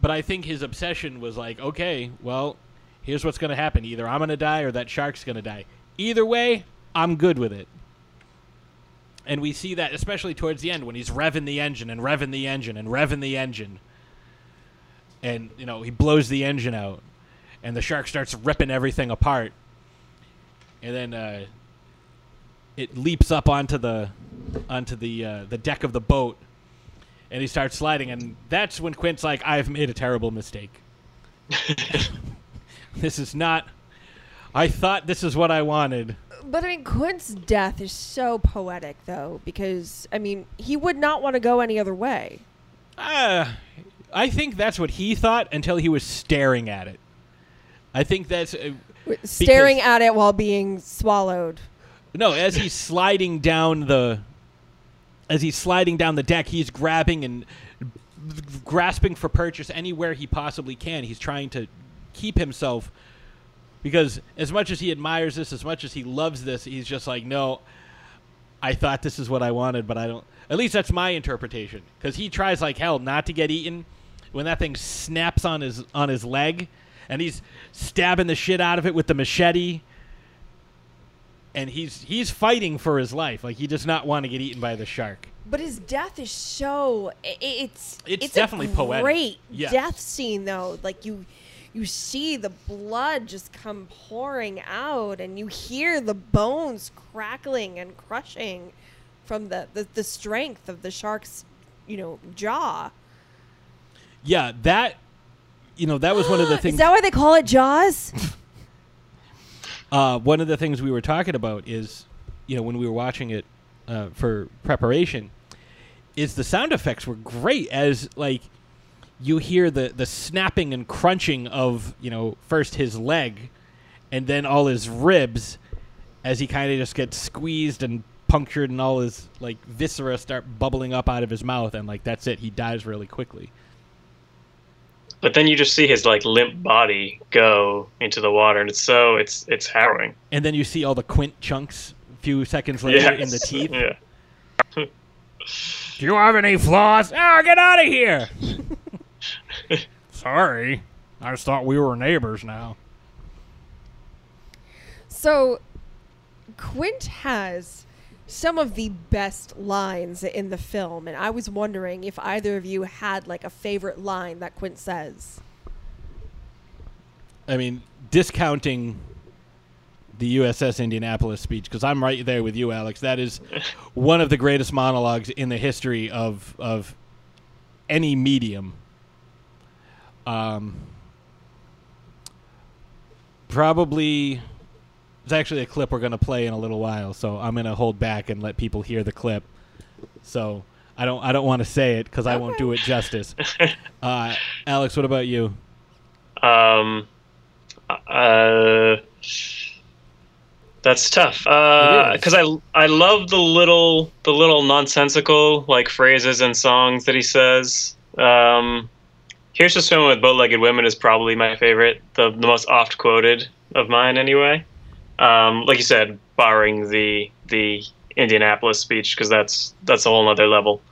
But I think his obsession was like, okay, well, here's what's going to happen. Either I'm going to die or that shark's going to die. Either way, I'm good with it. And we see that especially towards the end when he's revving the engine and revving the engine and revving the engine. And, you know, he blows the engine out. And the shark starts ripping everything apart. And then uh, it leaps up onto the onto the uh, the deck of the boat and he starts sliding and that's when Quint's like I've made a terrible mistake. this is not I thought this is what I wanted. But I mean, Quint's death is so poetic, though, because I mean, he would not want to go any other way. Uh, I think that's what he thought until he was staring at it. I think that's uh, Staring at it while being swallowed. No, as he's sliding down the as he's sliding down the deck, he's grabbing and grasping for purchase anywhere he possibly can. He's trying to keep himself because as much as he admires this, as much as he loves this, he's just like, "No, I thought this is what I wanted, but I don't." At least that's my interpretation because he tries like hell not to get eaten. When that thing snaps on his on his leg, and he's stabbing the shit out of it with the machete, and he's he's fighting for his life. Like he does not want to get eaten by the shark. But his death is so it's It's a definitely poetic. Great Yes. death scene though. Like you you see the blood just come pouring out and you hear the bones crackling and crushing from the, the, the strength of the shark's, you know, jaw. Yeah, that you know that was one of the things. Is that why they call it Jaws? uh, one of the things we were talking about is, you know, when we were watching it uh, for preparation, is the sound effects were great as like you hear the the snapping and crunching of you know first his leg, and then all his ribs, as he kind of just gets squeezed and punctured, and all his like viscera start bubbling up out of his mouth, and like that's it, he dies really quickly. But then you just see his like limp body go into the water, and it's so it's it's harrowing. And then you see all the quint chunks a few seconds later in the teeth. Yeah. Do you have any flaws? Oh, get out of here! Sorry. I just thought we were neighbors now. So, Quint has some of the best lines in the film, and I was wondering if either of you had like a favorite line that Quint says. I mean, discounting the USS Indianapolis speech, because I'm right there with you, Alex. That is one of the greatest monologues in the history of of any medium. Um, probably, it's actually a clip we're going to play in a little while, so I'm going to hold back and let people hear the clip. So I don't I don't want to say it because I won't do it justice. Uh, Alex, what about you? Um, uh, that's tough. Uh, because I I love the little the little nonsensical like phrases and songs that he says. Um, here's to swimming with bow-legged women is probably my favorite, the the most oft quoted of mine anyway. Um, like you said, barring the the Indianapolis speech because that's that's a whole nother level.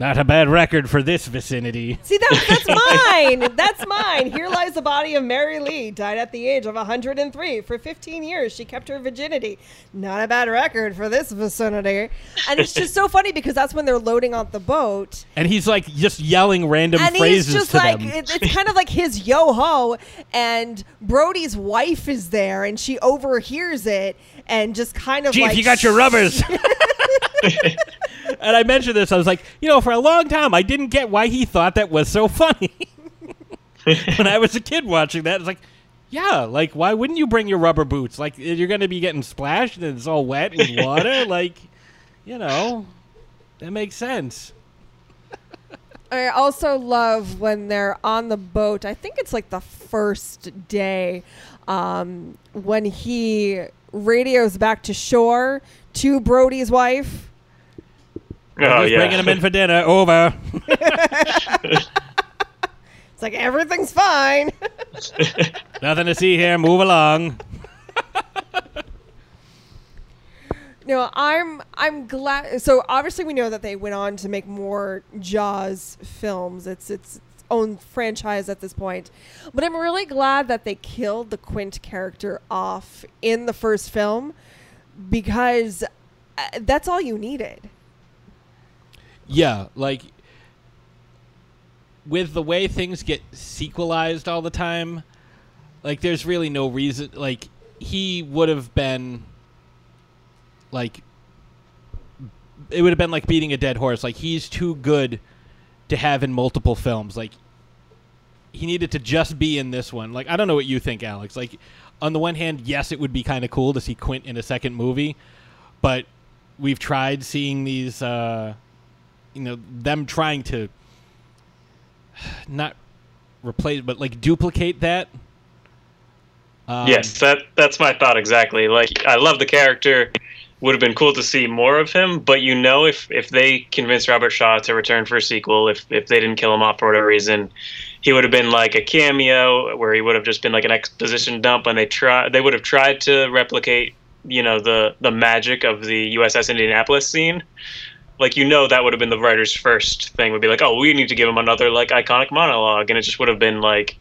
Not a bad record for this vicinity. See, that, that's mine. That's mine. Here lies the body of Mary Lee, died at the age of 103. For 15 years, she kept her virginity. Not a bad record for this vicinity. And it's just so funny because that's when they're loading on the boat. And he's like just yelling random and phrases he's just to like, them. it- it's kind of like his yo ho. And Brody's wife is there and she overhears it and just kind of Chief, like. you got your rubbers. and I mentioned this. I was like, you know, for a long time, I didn't get why he thought that was so funny. when I was a kid watching that, it's like, yeah, like why wouldn't you bring your rubber boots? Like you're going to be getting splashed and it's all wet in water. like, you know, that makes sense. I also love when they're on the boat. I think it's like the first day um, when he radios back to shore to Brody's wife. Oh He's yeah. bringing him in for dinner. Over. It's like everything's fine. Nothing to see here. Move along. no, I'm I'm glad. So obviously we know that they went on to make more Jaws films. It's its own franchise at this point, but I'm really glad that they killed the Quint character off in the first film because uh, that's all you needed. Yeah, like with the way things get sequelized all the time, like there's really no reason like he would have been like it would have been like beating a dead horse. Like he's too good to have in multiple films. Like he needed to just be in this one. Like I don't know what you think, Alex. Like on the one hand, yes, it would be kind of cool to see Quint in a second movie, but we've tried seeing these uh you know them trying to not replace but like duplicate that um, yes, that that's my thought exactly. Like I love the character. Would have been cool to see more of him, but you know, if if they convinced Robert Shaw to return for a sequel, if if they didn't kill him off for whatever reason, he would have been like a cameo where he would have just been like an exposition dump, and they try they would have tried to replicate you know the the magic of the USS Indianapolis scene. Like you know, that would have been the writer's first thing. Would be like, oh, we need to give him another like iconic monologue, and it just would have been like,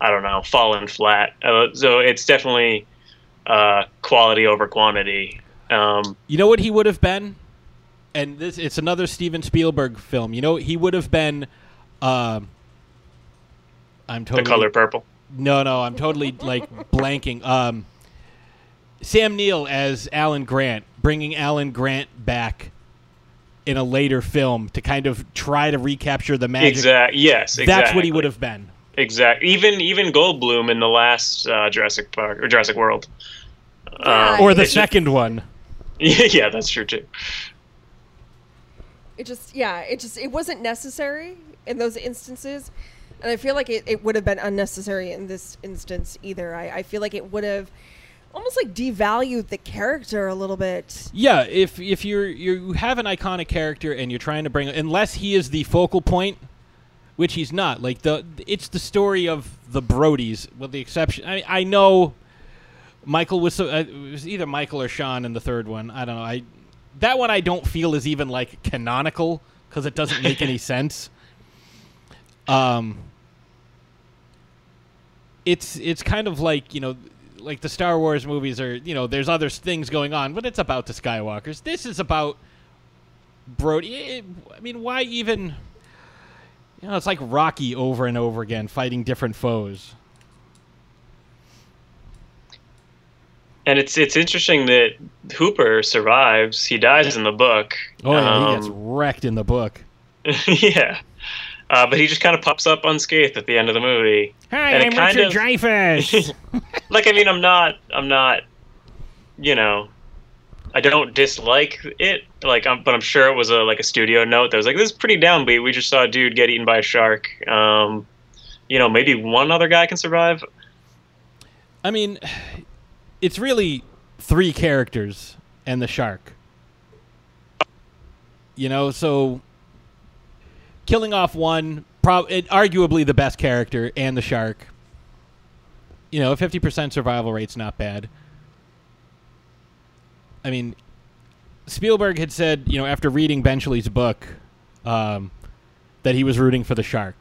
I don't know, fallen flat. Uh, so it's definitely uh, quality over quantity. Um, you know what he would have been and this it's another steven spielberg film you know he would have been um i'm totally the color purple. no no i'm totally like blanking um sam neill as alan grant bringing alan grant back in a later film to kind of try to recapture the magic Exactly. Yes, exactly. that's what he would have been Exactly. Even even Goldblum in the last uh, Jurassic Park or Jurassic World. Yeah, Um, or the it- second one yeah, that's true too. It just yeah, it just it wasn't necessary in those instances. And I feel like it, it would have been unnecessary in this instance either. I, I feel like it would have almost like devalued the character a little bit. Yeah, if if you're you have an iconic character and you're trying to bring unless he is the focal point, which he's not. Like the it's the story of the Brodies, with the exception. I I know Michael was so- uh, it was either Michael or Sean in the third one. I don't know. I that one I don't feel is even like canonical because it doesn't make any sense. Um, it's it's kind of like you know like the Star Wars movies are you know there's other things going on, but it's about the Skywalkers. This is about Brody. It- I mean, why even? You know, it's like Rocky over and over again, fighting different foes. And it's it's interesting that Hooper survives. He dies in the book. Oh yeah, he gets Um, wrecked in the book. yeah. Uh, but he just kind of pops up unscathed at the end of the movie. Hi, And it I'm kind Richard of- Dreyfuss. like I mean I'm not I'm not you know I don't dislike it like I'm, but I'm sure it was a like a studio note that was like this is pretty downbeat we just saw a dude get eaten by a shark um you know maybe one other guy can survive I mean, it's really three characters and the shark. You know, so killing off one, prob- arguably the best character, and the shark. You know, fifty percent survival rate's not bad. I mean, Spielberg had said, you know, after reading Benchley's book, um, that he was rooting for the shark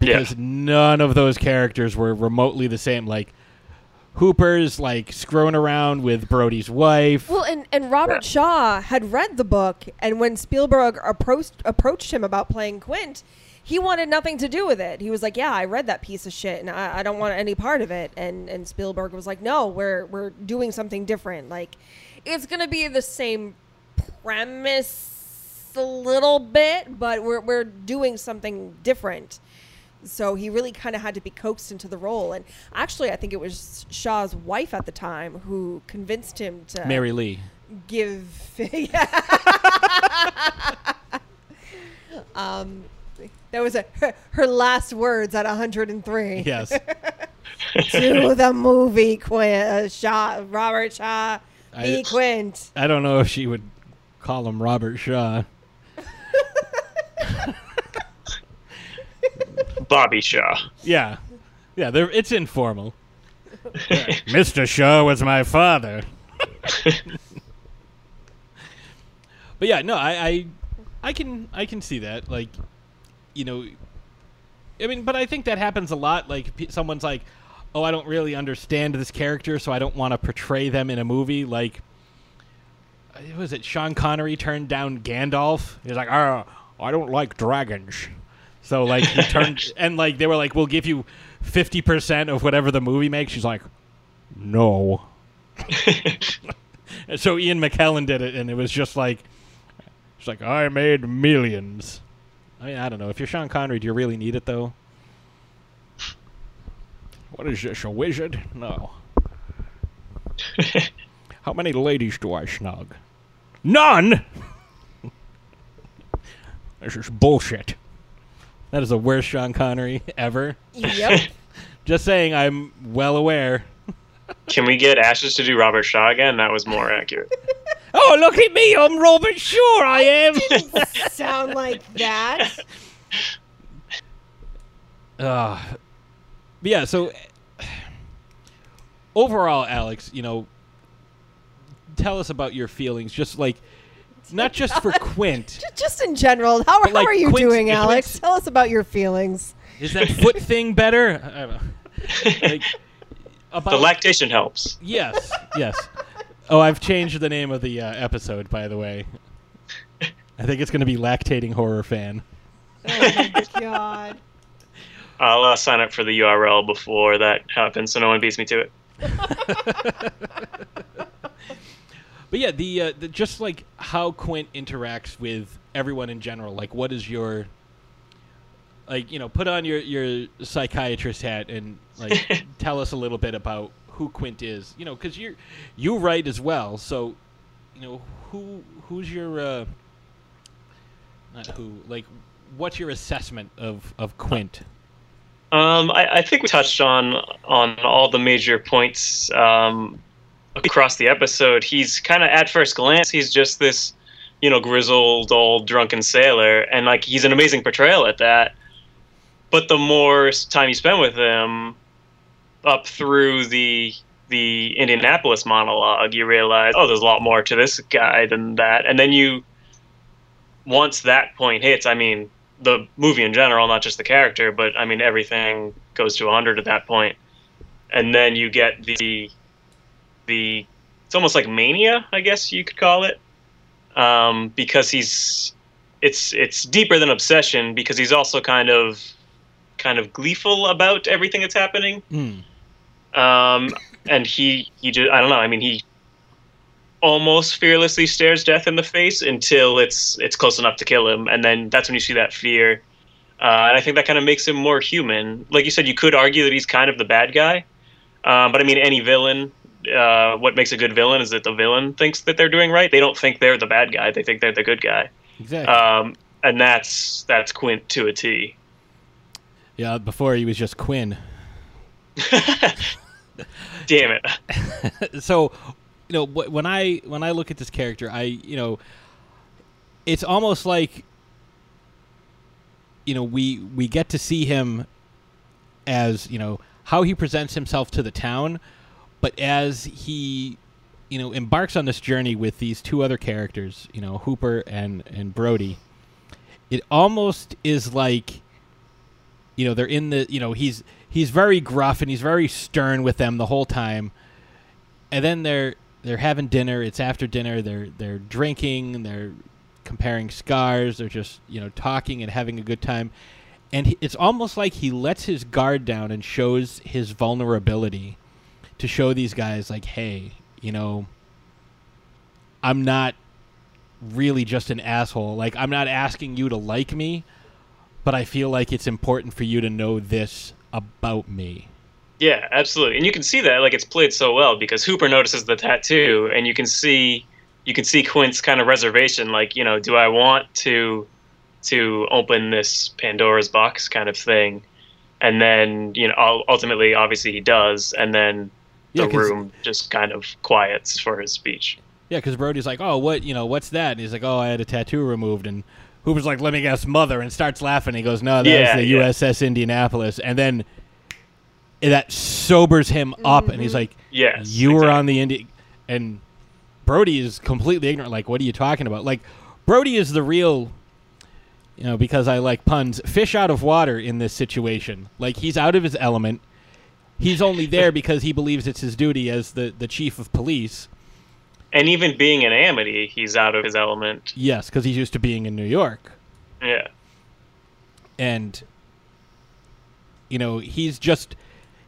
because none of those characters were remotely the same. Like Hooper's like screwing around with Brody's wife. Well, and, and Robert Shaw had read the book, and when Spielberg approached approached him about playing Quint, he wanted nothing to do with it. He was like, "Yeah, I read that piece of shit, and I, I don't want any part of it." And and Spielberg was like, "No, we're we're doing something different. Like, it's gonna be the same premise a little bit, but we're we're doing something different." So he really kind of had to be coaxed into the role. And actually, I think it was Shaw's wife at the time who convinced him to Mary Lee. give. um, that was a, her, her last words at 103. Yes. to the movie, Quint, uh, Shaw, Robert Shaw, be Quint. I don't know if she would call him Robert Shaw. Bobby Shaw. Yeah, yeah. It's informal. Mr. Shaw was my father. but yeah, no, I, I, I can, I can see that. Like, you know, I mean, but I think that happens a lot. Like, someone's like, "Oh, I don't really understand this character, so I don't want to portray them in a movie." Like, uh, was it Sean Connery turned down Gandalf? He's like, "Oh, I don't like dragons." So like he turned and like they were like, "We'll give you fifty percent of whatever the movie makes." She's like, "No." So Ian McKellen did it, and it was just like, it's like I made millions. I mean, I don't know. If you're Sean Connery, do you really need it though? What is this, a wizard? No. How many ladies do I snug? None. this is bullshit. That is the worst Sean Connery ever. Yep. Just saying, I'm well aware. Can we get Ashes to do Robert Shaw again? That was more accurate. Oh, look at me! I'm Robert Shaw. I am. Didn't Sound like that. Uh, yeah, so overall, Alex, you know, tell us about your feelings. Just like, not just for Quint. Ju- Just in general, how, how like, are you Quint- doing, Quint- Alex? Tell us about your feelings. Is that foot thing better? I don't know. Like, about, The lactation helps. Yes, yes. Oh, I've changed the name of the uh, episode, by the way. I think it's going to be lactating horror fan. Oh my god. I'll uh, sign up for the URL before that happens, so no one beats me to it. But yeah, the, uh, the just like how Quint interacts with everyone in general. Like, what is your like? You know, put on your your psychiatrist hat and like tell us a little bit about who Quint is. You know, because you're you write as well, so you know who who's your uh, not who like what's your assessment of of Quint? Um, I, I think we touched on on all the major points um, across the episode. He's kind of at first glance, he's just this, you know, grizzled old drunken sailor, and like he's an amazing portrayal at that. But the more time you spend with him, up through the the Indianapolis monologue, you realize, oh, there's a lot more to this guy than that. And then you, once that point hits, I mean, the movie in general, not just the character, but I mean everything goes to 100 at that point. And then you get the the it's almost like mania, I guess you could call it. Um, because he's it's it's deeper than obsession because he's also kind of kind of gleeful about everything that's happening. Um, and he he just I don't know. I mean, he almost fearlessly stares death in the face until it's it's close enough to kill him, and then that's when you see that fear. Uh, and I think that kind of makes him more human. Like you said, you could argue that he's kind of the bad guy, um, but I mean, any villain. Uh, what makes a good villain is that the villain thinks that they're doing right. They don't think they're the bad guy; they think they're the good guy. Exactly. Um, and that's that's Quint to a T. yeah, before he was just Quinn. Damn it! so you know when i when i look at this character i you know it's almost like you know we we get to see him as you know how he presents himself to the town but as he you know embarks on this journey with these two other characters you know hooper and and brody it almost is like you know they're in the you know he's he's very gruff and he's very stern with them the whole time. And then they're they're having dinner. It's after dinner. They're they're drinking they're comparing scars. They're just you know talking and having a good time. And he, it's almost like he lets his guard down and shows his vulnerability to show these guys like hey you know i'm not really just an asshole. Like i'm not asking you to like me but i feel like it's important for you to know this about me. Yeah, absolutely, and you can see that like it's played so well because Hooper notices the tattoo, and you can see you can see Quint's kind of reservation, like you know, do I want to to open this Pandora's box kind of thing, and then you know, ultimately, obviously, he does, and then Yeah, the 'cause- room just kind of quiets for his speech. Yeah, because Brody's like, "Oh, what? You know, what's that?" And he's like, "Oh, I had a tattoo removed." And Hooper's like, "Let me guess, mother," and starts laughing. He goes, "No, that Yeah, was the yeah. USS Indianapolis." And then that sobers him up, and he's mm-hmm. like, Yes, you were on the Indi." And Brody is completely ignorant. Like, what are you talking about? Like, Brody is the real, you know, because I like puns, fish out of water in this situation. Like, he's out of his element. He's only there because he believes it's his duty as the the chief of police. And even being in Amity, he's out of his element. Yes, because he's used to being in New York. Yeah. and you know he's just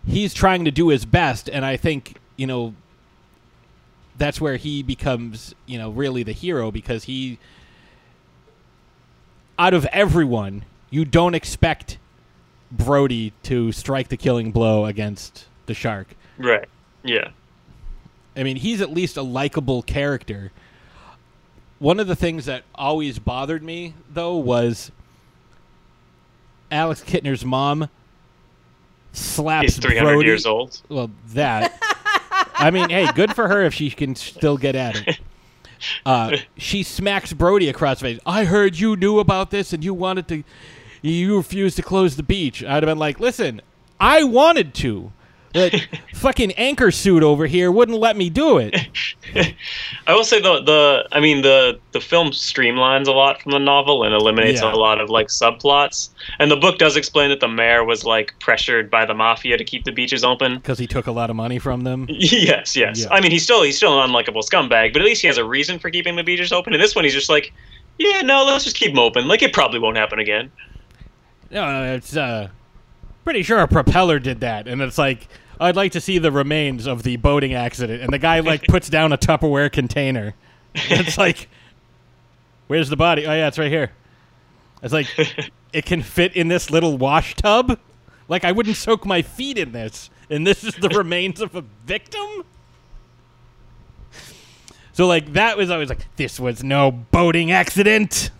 he's trying to do his best and i think you know that's where he becomes you know really the hero because he out of everyone you don't expect brody to strike the killing blow against the shark Right. Yeah. I mean, he's at least a likable character. One of the things that always bothered me, though, was Alex Kintner's mom slaps He's 300 Brody. years old. Well, that. I mean, hey, good for her if she can still get at it. Uh, she smacks Brody across the face. I heard you knew about this and you wanted to, you refused to close the beach. I'd have been like, listen, I wanted to. That fucking anchor suit over here wouldn't let me do it. I will say the the I mean the the film streamlines a lot from the novel and eliminates Yeah. a lot of like subplots. And the book does explain that the mayor was like pressured by the mafia to keep the beaches open. Because he took a lot of money from them. yes, yes. Yeah. I mean he's still he's still an unlikable scumbag, but at least he has a reason for keeping the beaches open. And this one he's just like, yeah, no, let's just keep them open. Like it probably won't happen again. No, it's uh, pretty sure a propeller did that, and it's like I'd like to see the remains of the boating accident, and the guy like puts down a Tupperware container. It's like, where's the body? Oh yeah, it's right here. It's like it can fit in this little wash tub. Like I wouldn't soak my feet in this, and this is the remains of a victim. So like that was always like this was no boating accident.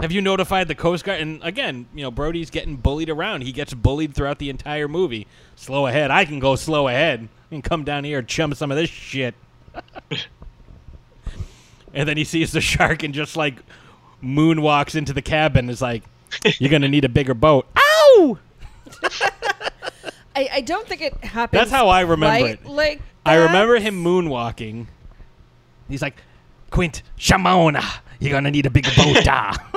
Have you notified the Coast Guard? And again, you know, Brody's getting bullied around. He gets bullied throughout the entire movie. Slow ahead. I can go slow ahead. I can come down here and chum some of this shit. and then he sees the shark and just like moonwalks into the cabin. Is like, you're gonna need a bigger boat. Ow! I, I don't think it happens. That's how I remember it. Like I remember him moonwalking. He's like, Quint, Shamona, you're gonna need a bigger boat. ah."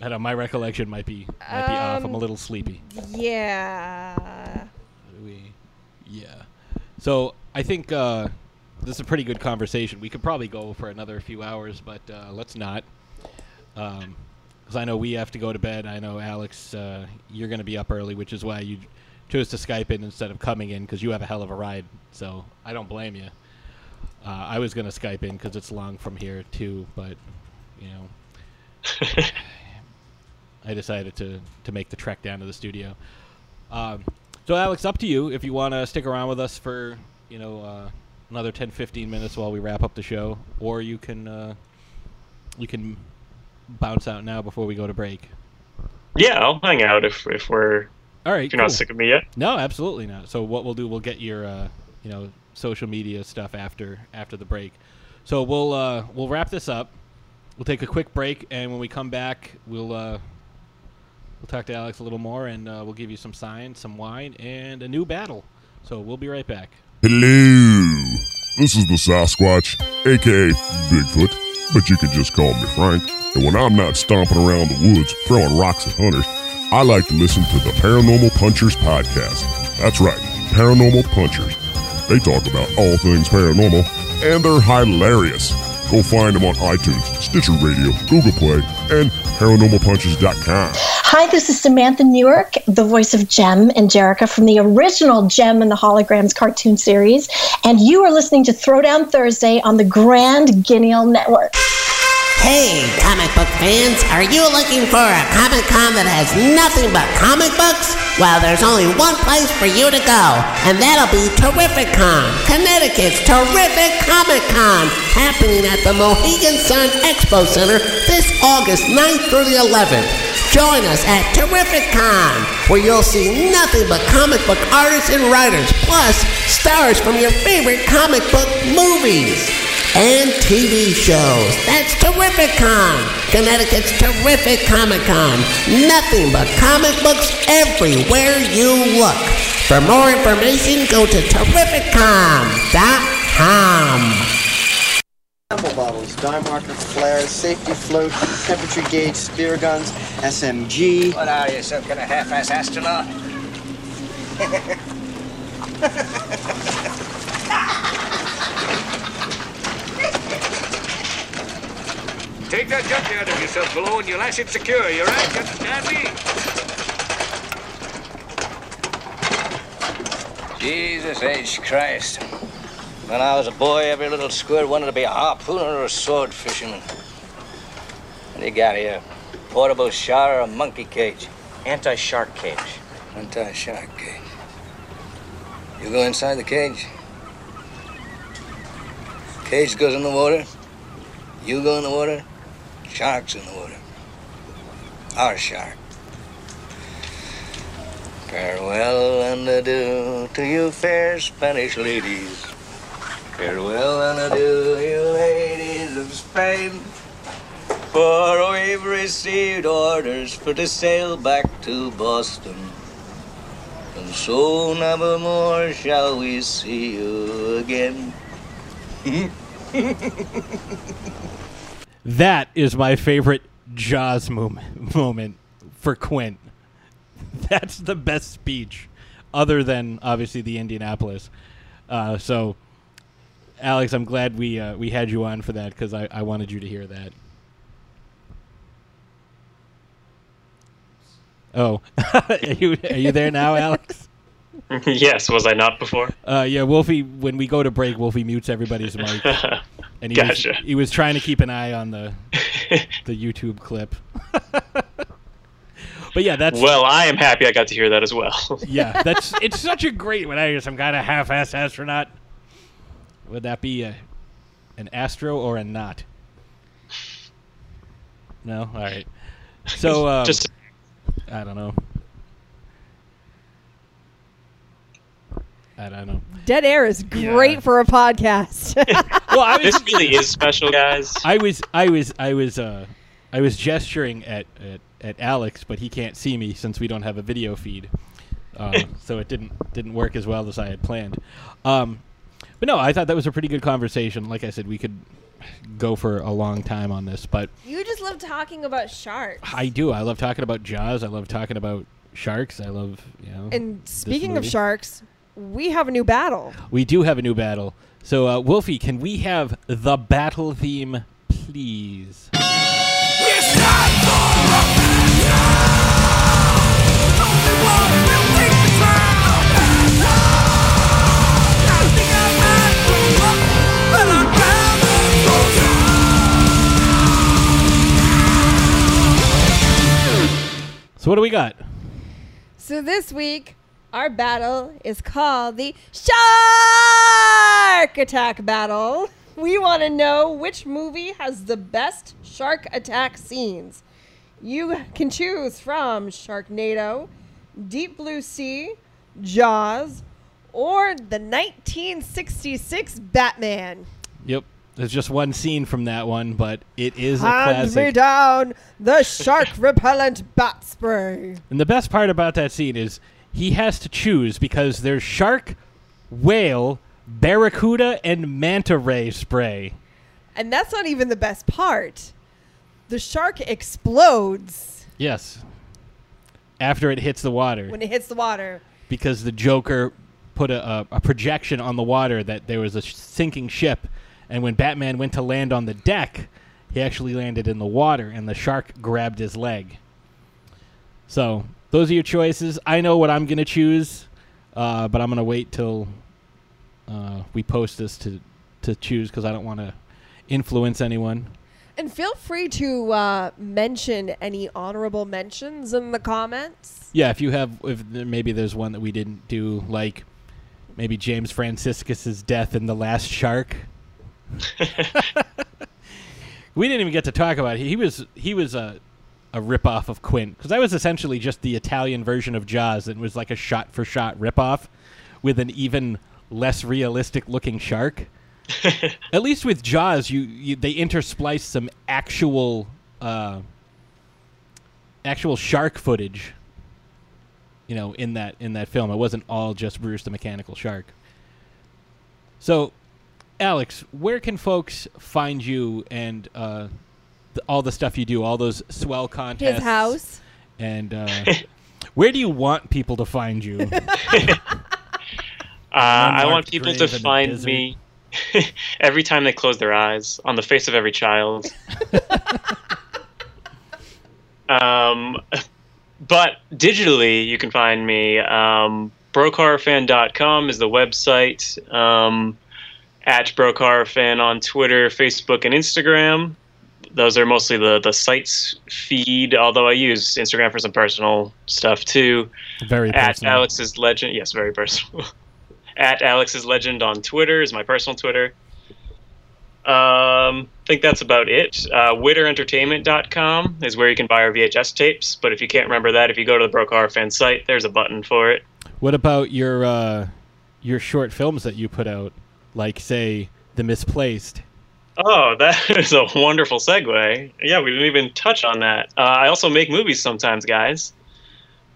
I don't know. My recollection might be might be off. I'm a Um, little sleepy. Yeah. We, yeah. So I think uh, this is a pretty good conversation. We could probably go for another few hours, but uh, let's not. Because I know we have to go to bed. I know Alex, uh, you're going to be up early, which is why you chose to Skype in instead of coming in because you have a hell of a ride. So I don't blame you. Uh, I was going to Skype in because it's long from here too, but you know, I decided to to make the trek down to the studio. Um, so, Alex, up to you if you want to stick around with us for you know uh, another 10, 15 minutes while we wrap up the show, or you can uh, you can bounce out now before we go to break. Yeah, I'll hang out if if we're All right, if you're not sick of me yet. No, absolutely not. So what we'll do, we'll get your uh, you know social media stuff after after the break. So we'll uh, we'll wrap this up. We'll take a quick break, and when we come back, we'll uh, we'll talk to Alex a little more, and uh, we'll give you some signs, some wine, and a new battle. So we'll be right back. Hello, this is the Sasquatch, aka Bigfoot, but you can just call me Frank. And when I'm not stomping around the woods throwing rocks at hunters, I like to listen to the Paranormal Punchers podcast. That's right, Paranormal Punchers. They talk about all things paranormal, and they're hilarious. Go find them on iTunes, Stitcher Radio, Google Play, and ParanormalPunchers.com. Hi, this is Samantha Newark, the voice of Jem and Jerrica from the original Jem and the Holograms cartoon series, and you are listening to Throwdown Thursday on the Grand Guignol Network. Hey, comic book fans, are you looking for a Comic Con that has nothing but comic books? Well, there's only one place for you to go, and that'll be Terrific Con, Connecticut's Terrific Comic Con, happening at the Mohegan Sun Expo Center this August 9th through the 11th. Join us at Terrific Con, where you'll see nothing but comic book artists and writers, plus stars from your favorite comic book movies and TV shows. That's Terrific Con, Connecticut's terrific Comic Con. Nothing but comic books everywhere you look. For more information, go to terrificcon.com. Sample bottles, dye marker, flares, safety float, temperature gauge, spear guns, SMG. What are you, some kind of half-ass astronaut? Take that junk out of yourself below and you'll lash it secure, You're right? You understand me? Jesus H. Christ. When I was a boy, every little squirt wanted to be a harpooner or a sword fisherman. What do you got here? Portable shower or a monkey cage? Anti-shark cage. Anti-shark cage. You go inside the cage. Cage goes in the water. You go in the water. Shark's in the water. Our shark. Farewell and adieu to you fair Spanish ladies. Farewell and adieu, you ladies of Spain. For we've received orders for to sail back to Boston. And so never more shall we see you again. That is my favorite Jaws moment, moment for Quint. That's the best speech, other than obviously the Indianapolis. Uh, so, Alex, I'm glad we uh, we had you on for that because I, I wanted you to hear that. Oh, are you are you there now, Alex? yes, was I not before? Uh, yeah, Wolfie. When we go to break, Wolfie mutes everybody's mic, and he Gotcha. was he was trying to keep an eye on the the YouTube clip. but yeah, that's well, I am happy I got to hear that as well. yeah, that's it's such a great when I hear some kind of half-ass astronaut. Would that be a, an astro or a not? No, all right. So um, Just- I don't know. I don't know. Dead air is great for a podcast. well, I was, this really is special, guys. I was, I was, I was, uh, I was gesturing at, at, at Alex, but he can't see me since we don't have a video feed, uh, so it didn't didn't work as well as I had planned. Um, but no, I thought that was a pretty good conversation. Like I said, we could go for a long time on this, but you just love talking about sharks. I do. I love talking about Jaws. I love talking about sharks. I love you know. And this speaking of sharks, we have a new battle. we do have a new battle. So, uh, Wolfie, can we have the battle theme, please? So, what do we got? So this week, our battle is called the Shark Attack Battle. We want to know which movie has the best shark attack scenes. You can choose from Sharknado, Deep Blue Sea, Jaws, or the 1966 Batman. Yep. There's just one scene from that one, but it is a Hand me classic. down the shark repellent bat spray. And the best part about that scene is he has to choose because there's shark, whale, barracuda, and manta ray spray. And that's not even the best part. The shark explodes Yes. After it hits the water, when it hits the water. because the Joker put a, a, a projection on the water that there was a sh- sinking ship, and when Batman went to land on the deck, he actually landed in the water, and the shark grabbed his leg. So those are your choices. I know what I'm gonna choose, uh, but I'm gonna wait till uh, we post this to to choose because I don't want to influence anyone. And feel free to uh, mention any honorable mentions in the comments. Yeah, if you have, if there, maybe there's one that we didn't do, like maybe James Franciscus's death in the Last Shark. we didn't even get to talk about it. He was he was a a ripoff of Quint because that was essentially just the Italian version of Jaws. It was like a shot for shot ripoff with an even less realistic looking shark. At least with Jaws, you, you they intersplice some actual uh, actual shark footage. You know, in that in that film, it wasn't all just Bruce the Mechanical Shark. So, Alex, where can folks find you and uh, all the stuff you do, all those swell contests? His house. And uh, where do you want people to find you? Uh, I want people to grave in the find me every time they close their eyes on the face of every child. um, but digitally, you can find me. Um, BrokeHorrorFan.com is the website. Um, at BrokeHorrorFan on Twitter, Facebook, and Instagram. Those are mostly the, the site's feed, although I use Instagram for some personal stuff too. Very At personal. Alex's Legend. Yes, very personal. at Alex's Legend on Twitter is my personal Twitter. Um, I think that's about it. Uh, WitterEntertainment.com is where you can buy our VHS tapes. But if you can't remember that, if you go to the Broke Horror Fan site, there's a button for it. What about your uh, your short films that you put out, like say The Misplaced? Oh, that is a wonderful segue. Yeah, we didn't even touch on that. Uh, I also make movies sometimes, guys.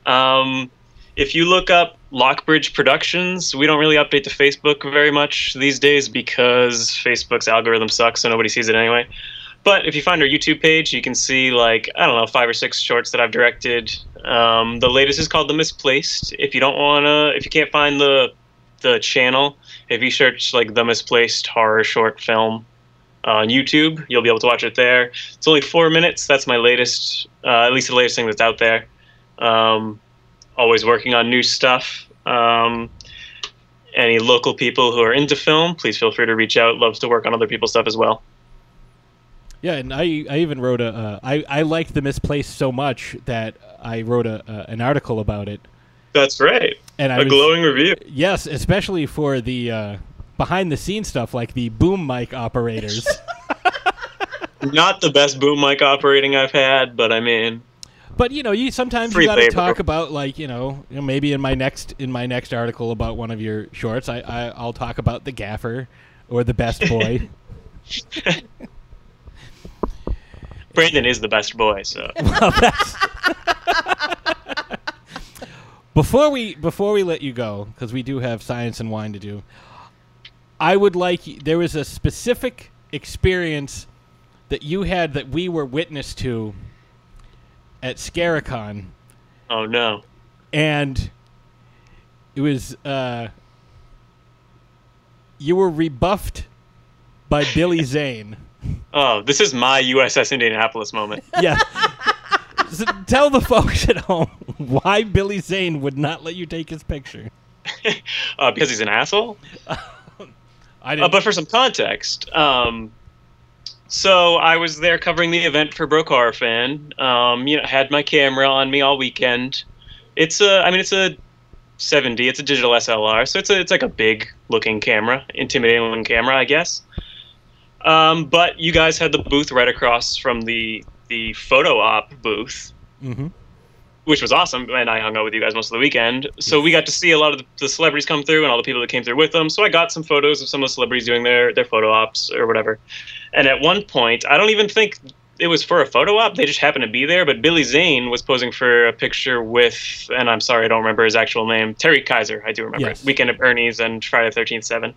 Um, if you look up Lockbridge Productions, we don't really update the Facebook very much these days because Facebook's algorithm sucks, so nobody sees it anyway. But if you find our YouTube page, you can see like I don't know five or six shorts that I've directed. Um, the latest is called The Misplaced. If you don't wanna, if you can't find the the channel, if you search like The Misplaced horror short film on YouTube, you'll be able to watch it there. It's only four minutes. That's my latest, uh, at least the latest thing that's out there. Um, always working on new stuff. Um, any local people who are into film, please feel free to reach out. Love to work on other people's stuff as well. Yeah, and I I even wrote a uh, I I liked The Misplaced so much that I wrote a uh, an article about it. That's right. And I a was- glowing review. Yes, especially for the uh, behind the scenes stuff like the boom mic operators. Not the best boom mic operating I've had, but I mean, But you know, you sometimes you got to labor. talk about like you know, you know, maybe in my next in my next article about one of your shorts, I, I I'll talk about the gaffer or the best boy. Brandon is the best boy, so. Well, that's- before we before we let you go, because we do have science and wine to do, I would like there was a specific experience that you had that we were witness to at Scaricon, oh no. and it was uh, you were rebuffed by Billy Zane. Oh, this is my USS Indianapolis moment. Yeah. So tell the folks at home why Billy Zane would not let you take his picture. uh, because he's an asshole. I Uh, but for some context, um, so I was there covering the event for Horror Fan. Um, you know, had my camera on me all weekend. It's a, I mean, it's a 70. It's a digital SLR, so it's a, it's like a big looking camera, intimidating looking camera, I guess. Um, but you guys had the booth right across from the the photo op booth, Mm-hmm. Which was awesome. And I hung out with you guys most of the weekend. So we got to see a lot of the, celebrities come through and all the people that came through with them. So I got some photos of some of the celebrities doing their, their photo ops or whatever. And at one point, I don't even think it was for a photo op. They just happened to be there. But Billy Zane was posing for a picture with, and I'm sorry, I don't remember his actual name, Terry Kiser. I do remember Yes. Weekend at Bernie's and Friday the 13th 7.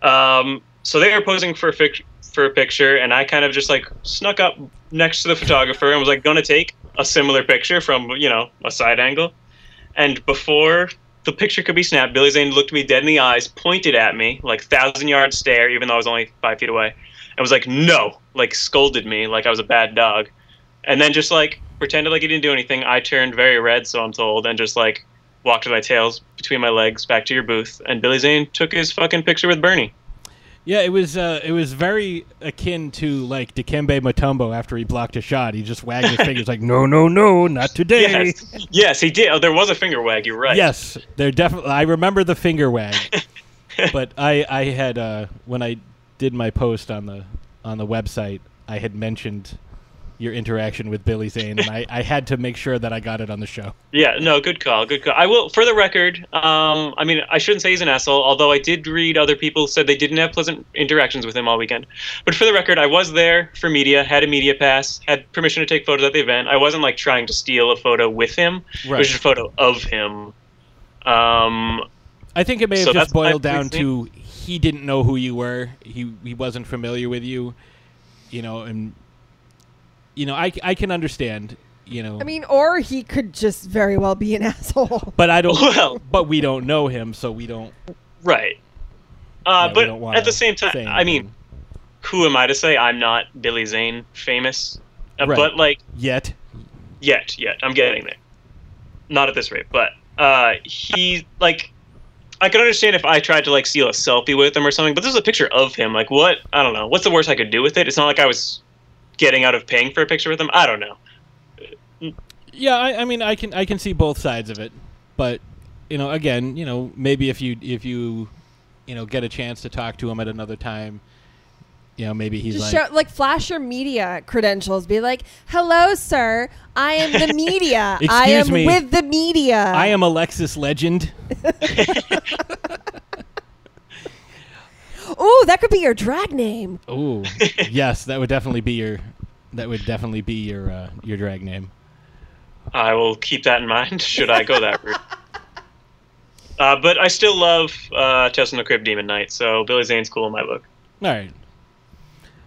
Um, so they were posing for a fic- for a picture, and I kind of just like snuck up next to the photographer and was like going to take a similar picture from you know a side angle. And before the picture could be snapped, Billy Zane looked me dead in the eyes, pointed at me like thousand yard stare, even though I was only five feet away, and was like, "No!" Like scolded me like I was a bad dog, and then just like pretended like he didn't do anything. I turned very red, so I'm told, and just like walked with my tails between my legs back to your booth. And Billy Zane took his fucking picture with Bernie. Yeah, it was uh, it was very akin to like Dikembe Mutombo after he blocked a shot. He just wagged his fingers like, "No, no, no, not today." Yes, yes, he did. Oh, there was a finger wag. You're right. Yes, there definitely. I remember the finger wag, but I I had uh, when I did my post on the on the website, I had mentioned your interaction with Billy Zane, and I, I had to make sure that I got it on the show. Yeah, no, good call, good call. I will, for the record, um, I mean, I shouldn't say he's an asshole, although I did read other people said they didn't have pleasant interactions with him all weekend. But for the record, I was there for media, had a media pass, had permission to take photos at the event. I wasn't like trying to steal a photo with him. Right. was just a photo of him. Um, I think it may have So just boiled down to he didn't know who you were. He he wasn't familiar with you, you know, and you know I, I can understand, you know. I mean, or he could just very well be an asshole. but I don't. Well- but we don't know him, so we don't. right. Uh, Yeah, but don't at the same time, say I mean, anything. who am I to say I'm not Billy Zane famous? Uh, Right. But like, Yet, yet, yet. I'm getting there. Not at this rate, but uh, he like. I could understand if I tried to like steal a selfie with him or something, but this is a picture of him. Like, what? I don't know. What's the worst I could do with it? It's not like I was getting out of paying for a picture with him. I don't know. yeah. I, I mean, I can I can see both sides of it, but you know, again, you know, maybe if you if you you know get a chance to talk to him at another time, you know, maybe he's Just like, show, like flash your media credentials. Be like, "Hello, sir. I am the media. I am me. with the media. I am Alexis Legend. Ooh, that could be your drag name. Oh, yes, that would definitely be your that would definitely be your uh, your drag name. I will keep that in mind should I go that route. Uh, but I still love uh, Tales from the Crypt Demon Knight, so Billy Zane's cool in my book. All right.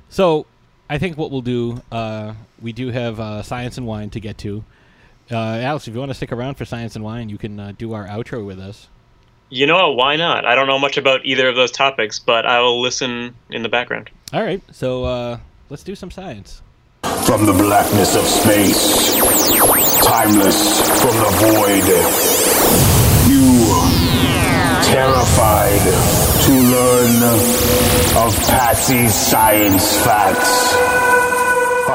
So, I think what we'll do, uh, we do have uh, science and wine to get to. Uh, Alex, if you want to stick around for science and wine, you can uh, do our outro with us. You know what? Why not? I don't know much about either of those topics, but I will listen in the background. All right. So uh, let's do some science. From the blackness of space, timeless from the void, you terrified to learn of Patsy's science facts.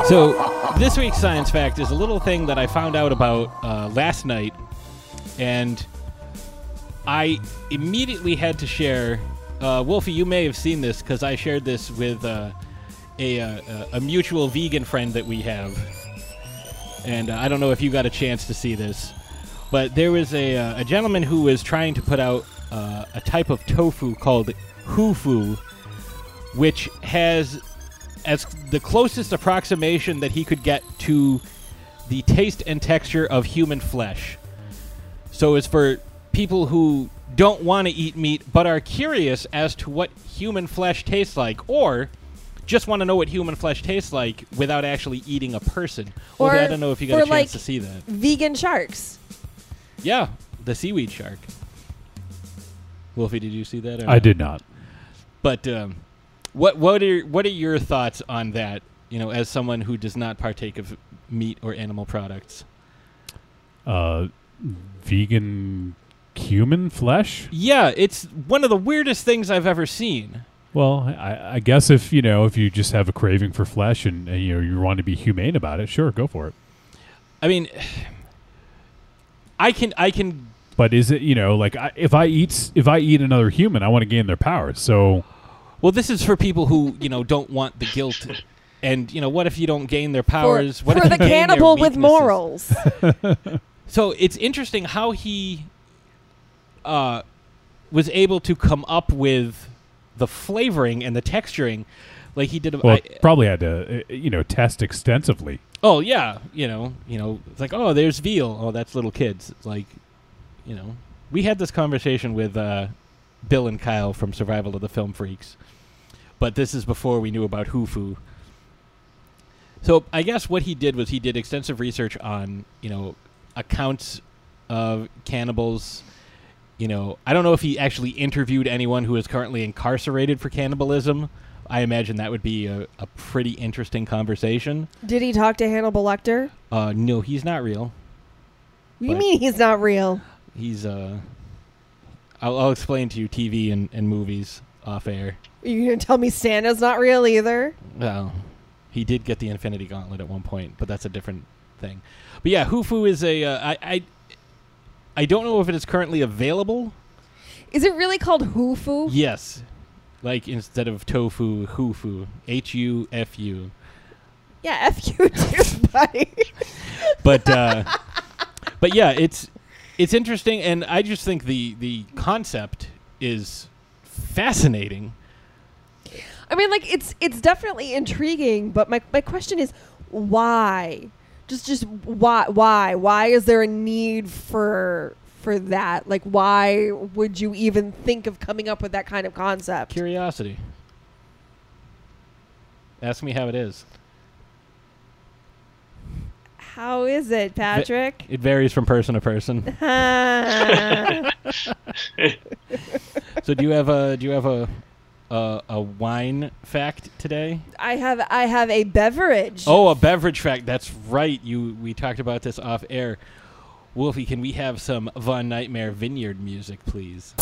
So, this week's science fact is a little thing that I found out about uh, last night, and I immediately had to share. Uh, Wolfie, you may have seen this because I shared this with uh, a, uh, a mutual vegan friend that we have, and uh, I don't know if you got a chance to see this, but there was a, uh, a gentleman who was trying to put out uh, a type of tofu called hufu, which has as the closest approximation that he could get to the taste and texture of human flesh. So it's for people who don't want to eat meat but are curious as to what human flesh tastes like or just want to know what human flesh tastes like without actually eating a person. Or Wolfie, I don't know if you got a chance like, to see that. Vegan sharks. Yeah, the seaweed shark. Wolfie, did you see that? or I did not. But um, what what are what are your thoughts on that? You know, as someone who does not partake of meat or animal products. Uh, vegan human flesh? Yeah, it's one of the weirdest things I've ever seen. Well, I, I guess if you know if you just have a craving for flesh and, and you know you want to be humane about it, sure, go for it. I mean, I can I can But is it you know like I, if I eat if I eat another human, I want to gain their powers. So Well, this is for people who you know don't want the guilt, and you know what if you don't gain their powers? what for if the cannibal with morals. So it's interesting how he uh, was able to come up with the flavoring and the texturing, like he did. well, I- probably had to uh, you know test extensively. oh yeah, you know, you know, it's like oh, there's veal. Oh, that's little kids. It's like, you know, we had this conversation with uh, Bill and Kyle from Survival of the Film Freaks, but this is before we knew about Hufu. So I guess what he did was he did extensive research on you know accounts of cannibals. You know, I don't know if he actually interviewed anyone who is currently incarcerated for cannibalism. I imagine that would be a, a pretty interesting conversation. Did he talk to Hannibal Lecter? Uh, no, he's not real. What do you mean he's not real? He's uh, I'll, I'll explain to you TV and, and movies off air. You gonna tell me Santa's not real either? Well, he did get the Infinity Gauntlet at one point, but that's a different thing. But yeah, Hufu is a uh, I, I I don't know if it is currently available. Is it really called Hufu? Yes, like instead of tofu, Hufu, H U F U. Yeah, F you too, buddy. But uh, but yeah, it's it's interesting, and I just think the the concept is fascinating. I mean, like it's it's definitely intriguing, but my my question is why? Just just why why why is there a need for for that? Like, why would you even think of coming up with that kind of concept? Curiosity. Ask me how it is. How is it, Patrick? It varies from person to person. so do you have a do you have a a, a wine fact today? I have I have a beverage. Oh, a beverage fact. That's right. You we talked about this off air. Wolfie, can we have some Von Nightmare Vineyard music, please?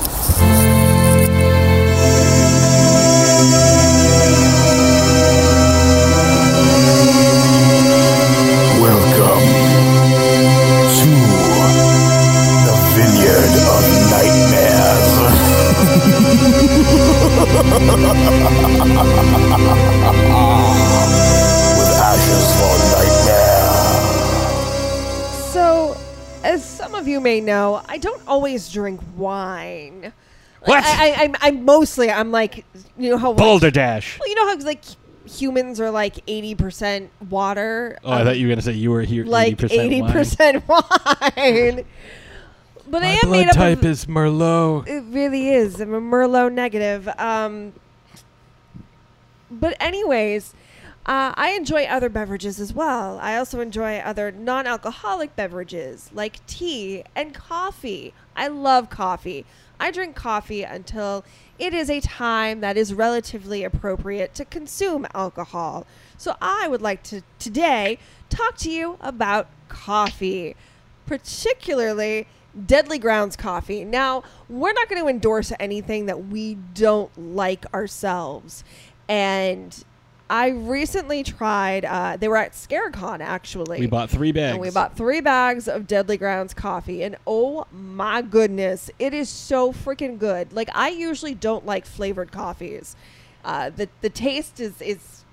Know, I don't always drink wine. What? I, I, I'm, I'm mostly I'm like you know how Boulder Dash. Well, you know how like humans are like eighty percent water. Oh, I um, thought you were gonna say you were here. like eighty percent wine. But I My am blood made up type of, is Merlot. It really is. I'm a Merlot negative. Um, but anyways, uh, I enjoy other beverages as well. I also enjoy other non-alcoholic beverages like tea and coffee. I love coffee. I drink coffee until it is a time that is relatively appropriate to consume alcohol. So I would like to today talk to you about coffee, particularly Deadly Grounds coffee. Now, we're not going to endorse anything that we don't like ourselves. And I recently tried, uh, they were at Scarecon actually. We bought three bags. And we bought three bags of Deadly Grounds coffee. And oh my goodness, it is so freaking good. Like, I usually don't like flavored coffees. Uh, the, the taste is, is,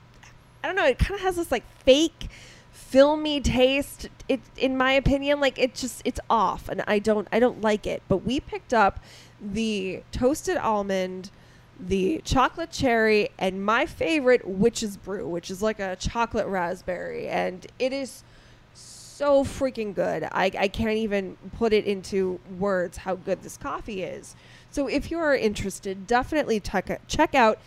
I don't know, it kind of has this like fake filmy taste it in my opinion like it just it's off and i don't i don't like it but we picked up the toasted almond the chocolate cherry and my favorite witch's brew which is like a chocolate raspberry. And it is so freaking good. I, I can't even put it into words how good this coffee is. So if you are interested definitely check, check out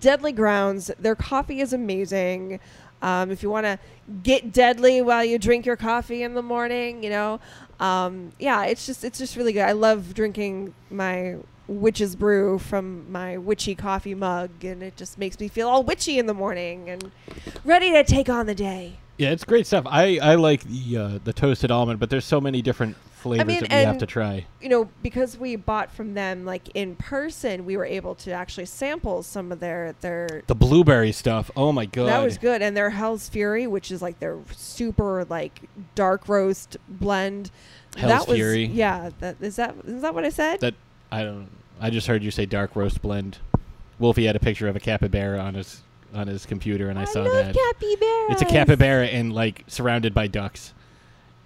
deadly grounds. Their coffee is amazing. Um, if you want to get deadly while you drink your coffee in the morning, you know, um, yeah, it's just it's just really good. I love drinking my witch's brew from my witchy coffee mug, and it just makes me feel all witchy in the morning and ready to take on the day. Yeah, it's great stuff. I, I like the uh, the toasted almond, but there's so many different flavors mean, that we have to try. You know, because we bought from them like in person, we were able to actually sample some of their their The blueberry stuff. Oh my god. That was good, and their Hell's Fury, which is like their super like dark roast blend. Hell's that was, Fury. Yeah, that is that is that what I said? That I don't. I just heard you say dark roast blend. Wolfie had a picture of a capybara on his on his computer, and I, saw that. capybaras. It's a capybara and like surrounded by ducks.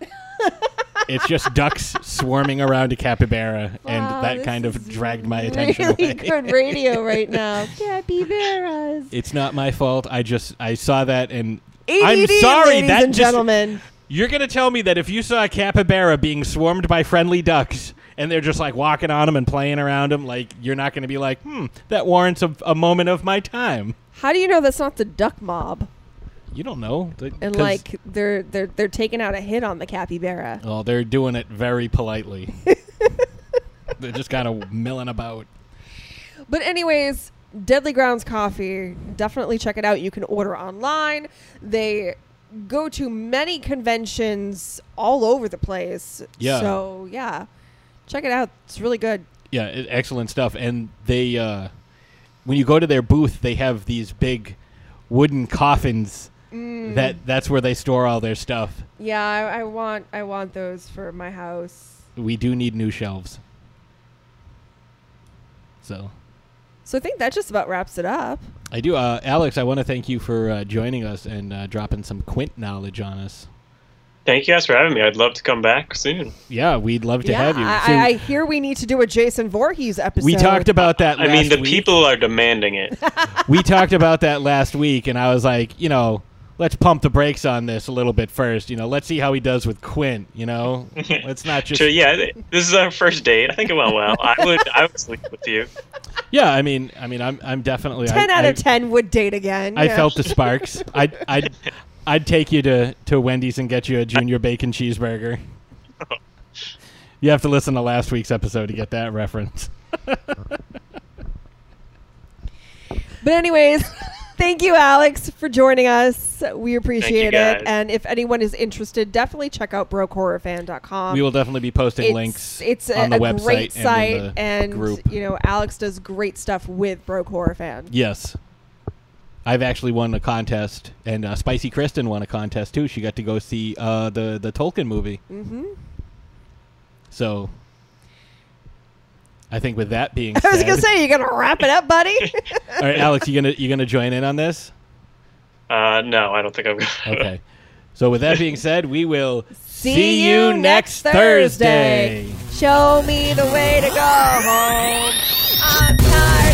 it's just ducks swarming around a capybara, and that kind of dragged my attention Really away. good radio right now. Capybaras. It's not my fault. I just I saw that and ADD, I'm sorry ladies that and just- gentlemen. You're gonna tell me that if you saw a capybara being swarmed by friendly ducks and they're just like walking on them and playing around them. Like you're not going to be like, hmm, that warrants a, a moment of my time. How do you know that's not the duck mob? You don't know, And like they're they're they're taking out a hit on the capybara. oh, they're doing it very politely. they're just kind of milling about. But anyways, Deadly Grounds Coffee, definitely check it out. You can order online. They go to many conventions all over the place. Yeah. So yeah, check it out. It's really good. Yeah, e- excellent stuff. And they, uh, when you go to their booth, they have these big wooden coffins. Mm. That that's where they store all their stuff. Yeah, I, I want I want those for my house. We do need new shelves. So So I think that just about wraps it up. I do, uh, Alex. I want to thank you for uh, joining us and uh, dropping some Quint knowledge on us. Thank you guys for having me. I'd love to come back soon. Yeah, we'd love to yeah, have you. I, So I, I hear we need to do a Jason Voorhees episode. we talked about that. I mean, the week. people are demanding it. we talked about that last week, and I was like, you know, let's pump the brakes on this a little bit first. You know, let's see how he does with Quint. You know, let's not just. so yeah, this is our first date. I think it went well. I would I would sleep with you. Yeah, I mean, I mean, I'm, I'm definitely. ten I, out I, of ten would date again. I yeah. felt the sparks. I'd, I'd, I'd take you to, to Wendy's and get you a junior bacon cheeseburger. You have to listen to last week's episode to get that reference. But anyways, thank you, Alex, for joining us. We appreciate it. And if anyone is interested, definitely check out brokehorrorfan.com. we will definitely be posting it's, links It's a, on the a website great and in site, the and group. you know Alex does great stuff with Broke Horror Fan. Yes. I've actually won a contest, and uh, Spicy Kristen won a contest too. She got to go see uh, the the Tolkien movie. Mm-hmm. So, I think with that being I was said, gonna say, you're gonna wrap it up, buddy? all right, Alex, you gonna you gonna join in on this? Uh, no, I don't think I'm gonna. Okay. So with that being said, we will See, you next Thursday. Show me the way to go home. I'm tired